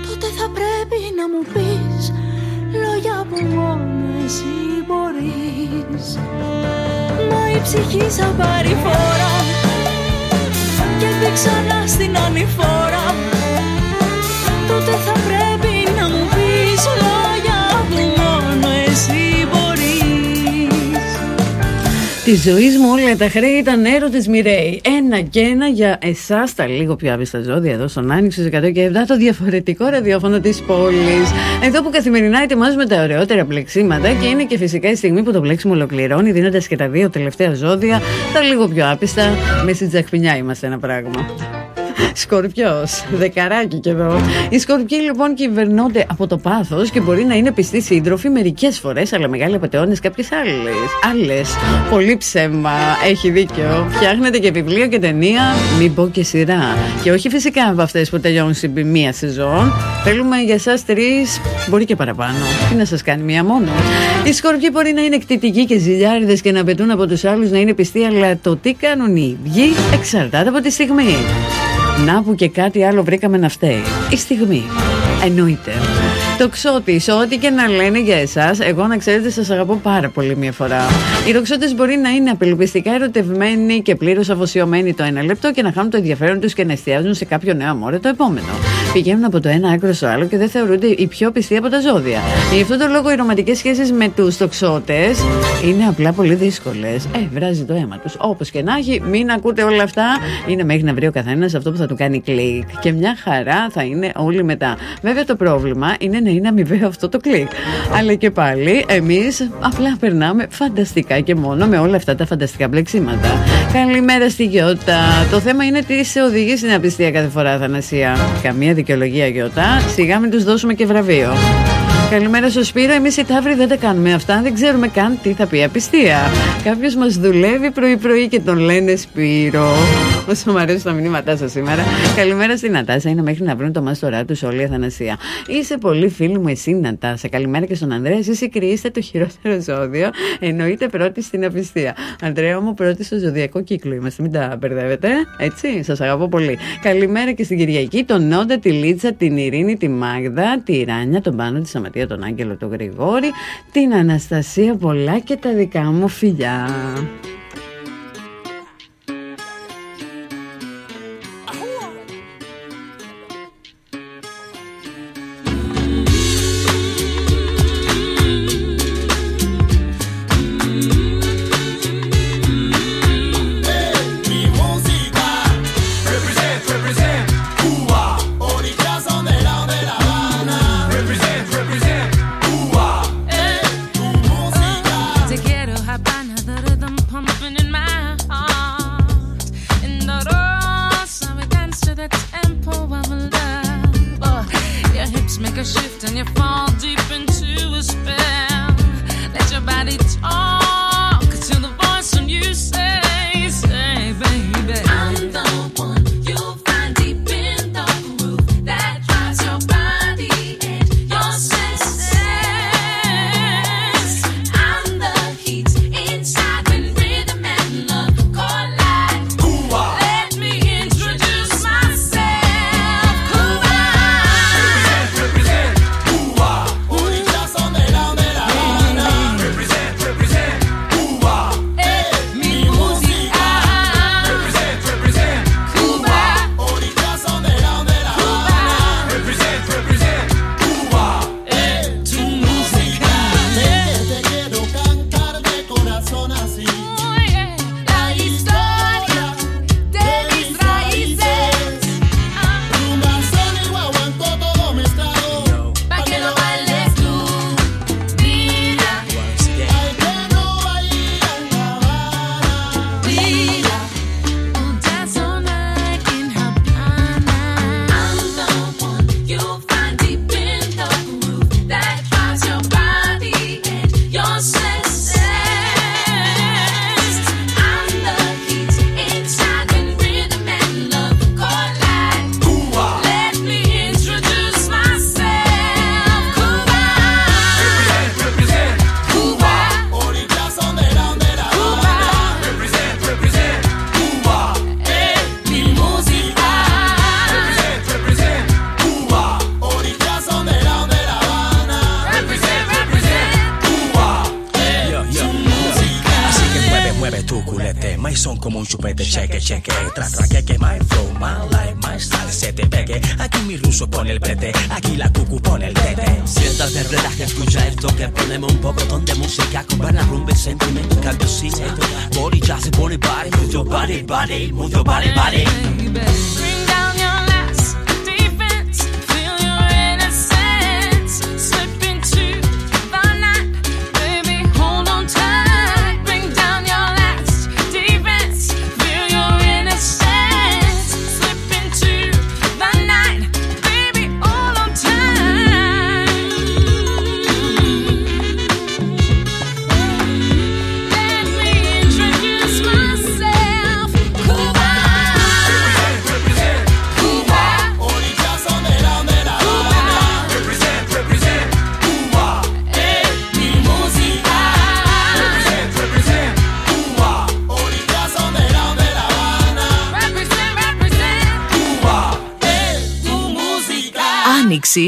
Τότε θα πρέπει να μου πεις Λόγια που μόνο εσύ μπορείς. Μα η ψυχή σαν παρηφόρα Και μπει ξανά στην ανηφόρα. Τότε θα πρέπει Τη ζωή μου όλα τα χρέη ήταν έρωτες μοιραίοι. Ένα και ένα για εσάς τα λίγο πιο άβυστα ζώδια εδώ στον Άνοιξο 100 και 7, το διαφορετικό ραδιόφωνο της πόλης. Εδώ που καθημερινά ετοιμάζουμε τα ωραιότερα πλεξίματα και είναι και φυσικά η στιγμή που το πλέξιμο ολοκληρώνει, δίνοντας και τα δύο τελευταία ζώδια τα λίγο πιο άπιστα. Μες στην τζαχπινιά είμαστε ένα πράγμα. Σκορπιός, δεκαράκι και εδώ. Οι σκορπιοί λοιπόν κυβερνώνται από το πάθος και μπορεί να είναι πιστοί σύντροφοι μερικές φορές, αλλά μεγάλοι απαταιώνε κάποιες άλλες. Άλλες. Πολύ ψέμα. Έχει δίκιο. Φτιάχνετε και βιβλίο και ταινία, μην πω και σειρά. Και όχι φυσικά από αυτές που τελειώνουν σε μία σεζόν. Θέλουμε για εσά τρεις, μπορεί και παραπάνω. Τι να σας κάνει μία μόνο. Οι σκορπιοί μπορεί να είναι εκτιτικοί και ζηλιάριδες και να απαιτούν από τους άλλους να είναι πιστοί, αλλά το τι κάνουν οι ίδιοι εξαρτάται από τη στιγμή. Να που και κάτι άλλο βρήκαμε να φταίει. Η στιγμή. Εννοείται. Το ξώτης, ό,τι και να λένε για εσάς, εγώ να ξέρετε, σας αγαπώ πάρα πολύ μία φορά. Οι ροξότε μπορεί να είναι απελπιστικά ερωτευμένοι και πλήρως αφοσιωμένοι το ένα λεπτό και να χάνουν το ενδιαφέρον τους και να εστιάζουν σε κάποιο νέο αμόρε το επόμενο. Πηγαίνουν από το ένα άκρο στο άλλο και δεν θεωρούνται οι πιο πιστοί από τα ζώδια. Γι' αυτό το λόγο οι ρομαντικές σχέσεις με τους τοξότες είναι απλά πολύ δύσκολες. Ε, βράζει το αίμα τους. Όπως και να έχει, μην ακούτε όλα αυτά. Είναι μέχρι να βρει ο καθένας αυτό που θα του κάνει κλικ. Και μια χαρά θα είναι όλοι μετά. Βέβαια το πρόβλημα είναι να είναι αμοιβαίο αυτό το κλικ. Αλλά και πάλι εμείς απλά περνάμε φανταστικά και μόνο με όλα αυτά τα φανταστικά μπλεξίματα. Καλημέρα στη Γιώτα. Το θέμα είναι τι σε οδηγεί στην απιστία κάθε φορά, Αθανασία. Καμία δικαιολογία, Γιώτα. Σιγά μην τους δώσουμε και βραβείο. Καλημέρα στο Σπύρο. Εμείς οι Ταύροι δεν τα κάνουμε αυτά. Δεν ξέρουμε καν τι θα πει απιστία. Κάποιος μας δουλεύει πρωί-πρωί και τον λένε Σπύρο. Όσο μου αρέσουν τα μηνύματά σας σήμερα. Καλημέρα στην Νατάσα. Είναι μέχρι να βρουν το μάστορά τους όλη η Αθανασία. Είσαι πολύ φίλη μου, εσύ Νατάσα. Καλημέρα και στον Ανδρέα. Εσύ κρυείστε το χειρότερο ζώδιο. Εννοείται πρώτη στην απιστία. Ανδρέα μου, πρώτη στο ζωδιακό κύκλο είμαστε. Μην τα μπερδεύετε. Έτσι, σας αγαπώ πολύ. Καλημέρα και στην Κυριακή. Τον Νόντα, τη Λίτσα, την Ειρήνη, τη Μάγδα, τη Ράνια, τον Πάνο, τη Σαματή τον Άγγελο τον Γρηγόρη, την Αναστασία πολλά και τα δικά μου φιλιά.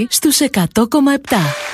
Στους 100,7.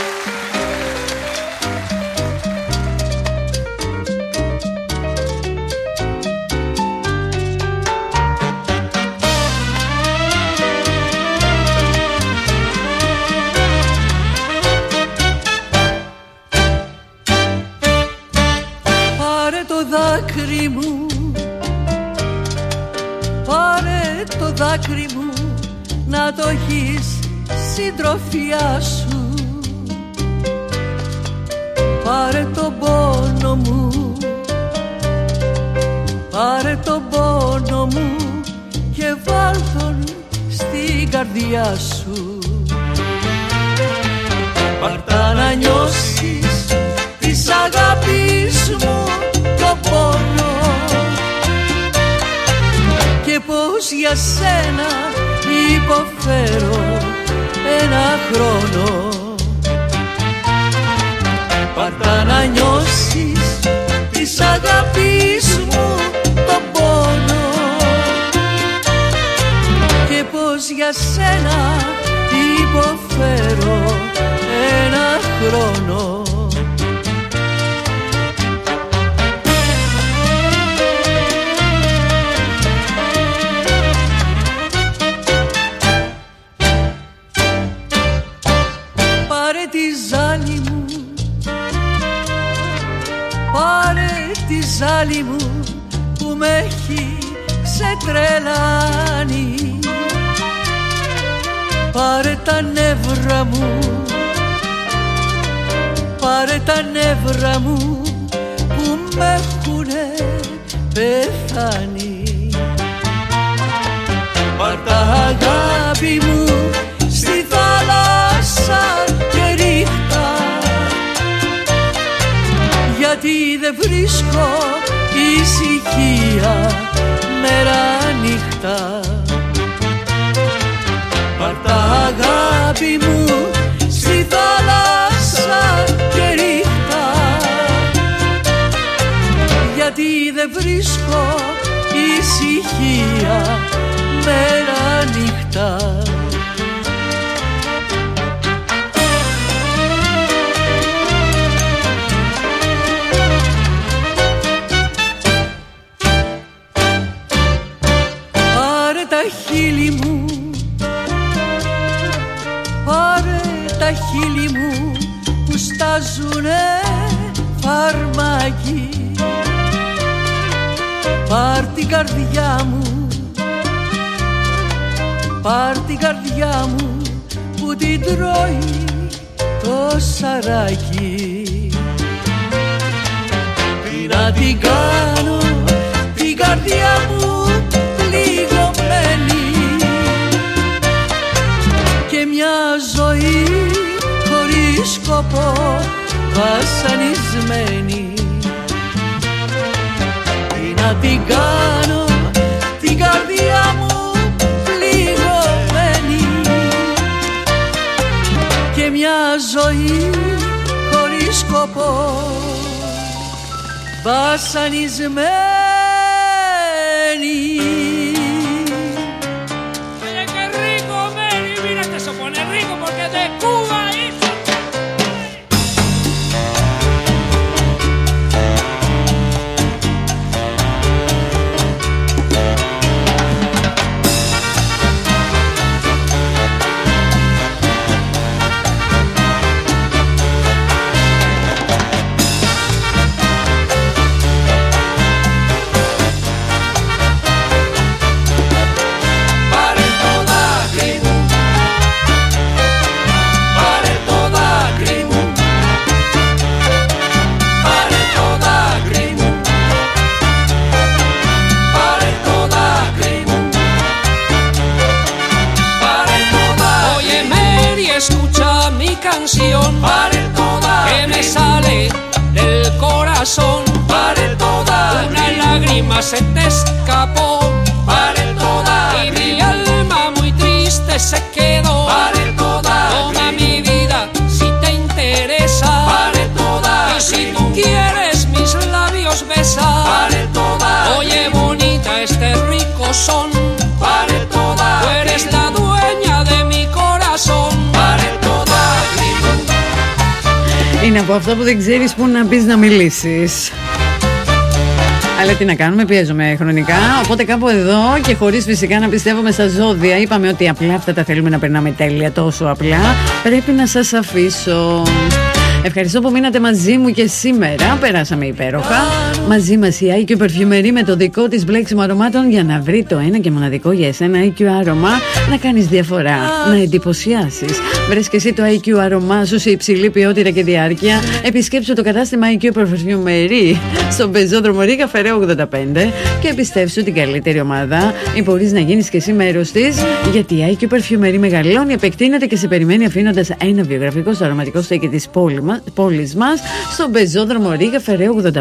Πάρε τον πόνο μου. Πάρε τον πόνο μου και βάλ τον στην καρδιά σου. Πάρτα να νιώσεις της αγάπης μου το πόνο. Και πως για σένα υποφέρω ένα χρόνο. Πάρτα να νιώσεις της αγάπης μου τον πόνο. Και πως για σένα υποφέρω ένα χρόνο ζάλη μου που με έχει ξετρελάνει. Πάρε τα νεύρα μου Πάρε τα νεύρα μου που με έχουνε πεθάνει. Πάρ' τα αγάπη μου στη θάλασσα και ρίχτα γιατί δεν βρίσκω ησυχία μέρα νύχτα Πάρ' τα αγάπη μου στη θάλασσα και ρίχτα. Γιατί δεν βρίσκω ησυχία μέρα νύχτα την καρδιά μου. Πάρ την καρδιά μου που την τρώει το σαράκι. Τι να την κάνω την καρδιά μου πληγωμένη. Και μια ζωή χωρίς σκοπό βασανισμένη. Τι να την κάνω χωρίς σκοπό βασανισμένη lágrima se te escapó. Pare toda. Y mi alma muy triste se quedó. Pare toda. Toma mi vida si te interesa. Pare toda. Y si tú quieres mis labios besar. Pare toda. Oye, bonita, este rico son. Pare toda. Tú eres la dueña de mi corazón. Pare toda. Είναι από αυτά που δεν ξέρεις πού να πεις να μιλήσεις. Αλλά τι να κάνουμε, πιέζομαι χρονικά. Οπότε κάπου εδώ και χωρίς φυσικά να πιστεύουμε στα ζώδια, είπαμε ότι απλά αυτά τα θέλουμε να περνάμε τέλεια, τόσο απλά. Πρέπει να σας αφήσω. Ευχαριστώ που μείνατε μαζί μου και σήμερα. Περάσαμε υπέροχα. Μαζί μας η IQ Perfumery με το δικό της μπλέξιμο αρωμάτων για να βρει το ένα και μοναδικό για εσένα IQ άρωμα να κάνεις διαφορά, να εντυπωσιάσεις. Βρες και εσύ το IQ άρωμά σου σε υψηλή ποιότητα και διάρκεια. Επισκέψου το κατάστημα IQ Perfumery στον πεζόδρομο Ρίγα Φεραίο 85 και επιστέψου την καλύτερη ομάδα. Ή μπορείς να γίνεις και εσύ μέρος της, γιατί η IQ Perfumery μεγαλώνει, επεκτείνεται και σε περιμένει αφήνοντας ένα βιογραφικό στο αρωματικό στέκι της πόλης μα μας, πόλης μας, στον πεζόδρομο Ρίγα Φεραίου 85.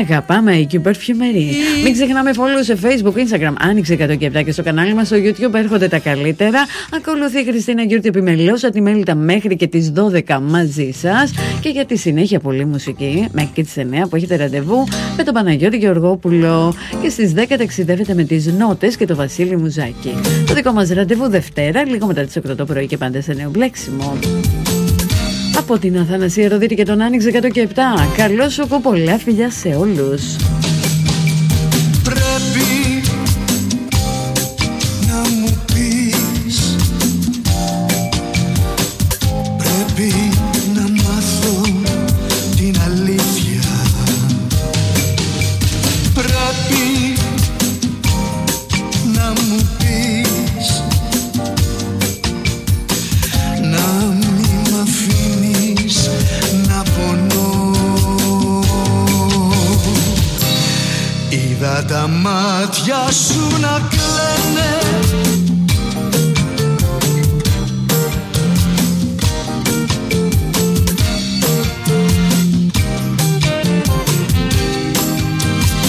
Αγαπάμε IQ Perfumery. Μην ξεχνάμε follow σε Facebook, Instagram, άνοιξε 107 και στο κανάλι μας στο YouTube έρχονται τα καλύτερα. Ακολουθεί η Χριστίνα Γιούρτη επιμελώς ατιμέλητα μέχρι και τις 12 μαζί σας και για τη συνέχεια πολύ μουσική μέχρι και τις 9 που έχετε ραντεβού με τον Παναγιώτη Γεωργόπουλο και στις 10 ταξιδεύετε με τις νότες και το Βασίλη Μουζάκη. Το δικό μας ραντεβού Δευτέρα, λίγο μετά τις 8 το πρωί και πάντα σε νέο μπλέξιμο. Από την Αθανασία Ροδίτη και τον Άνοιξε 100 και 7. Καλό σου πολλά φιλιά σε όλους.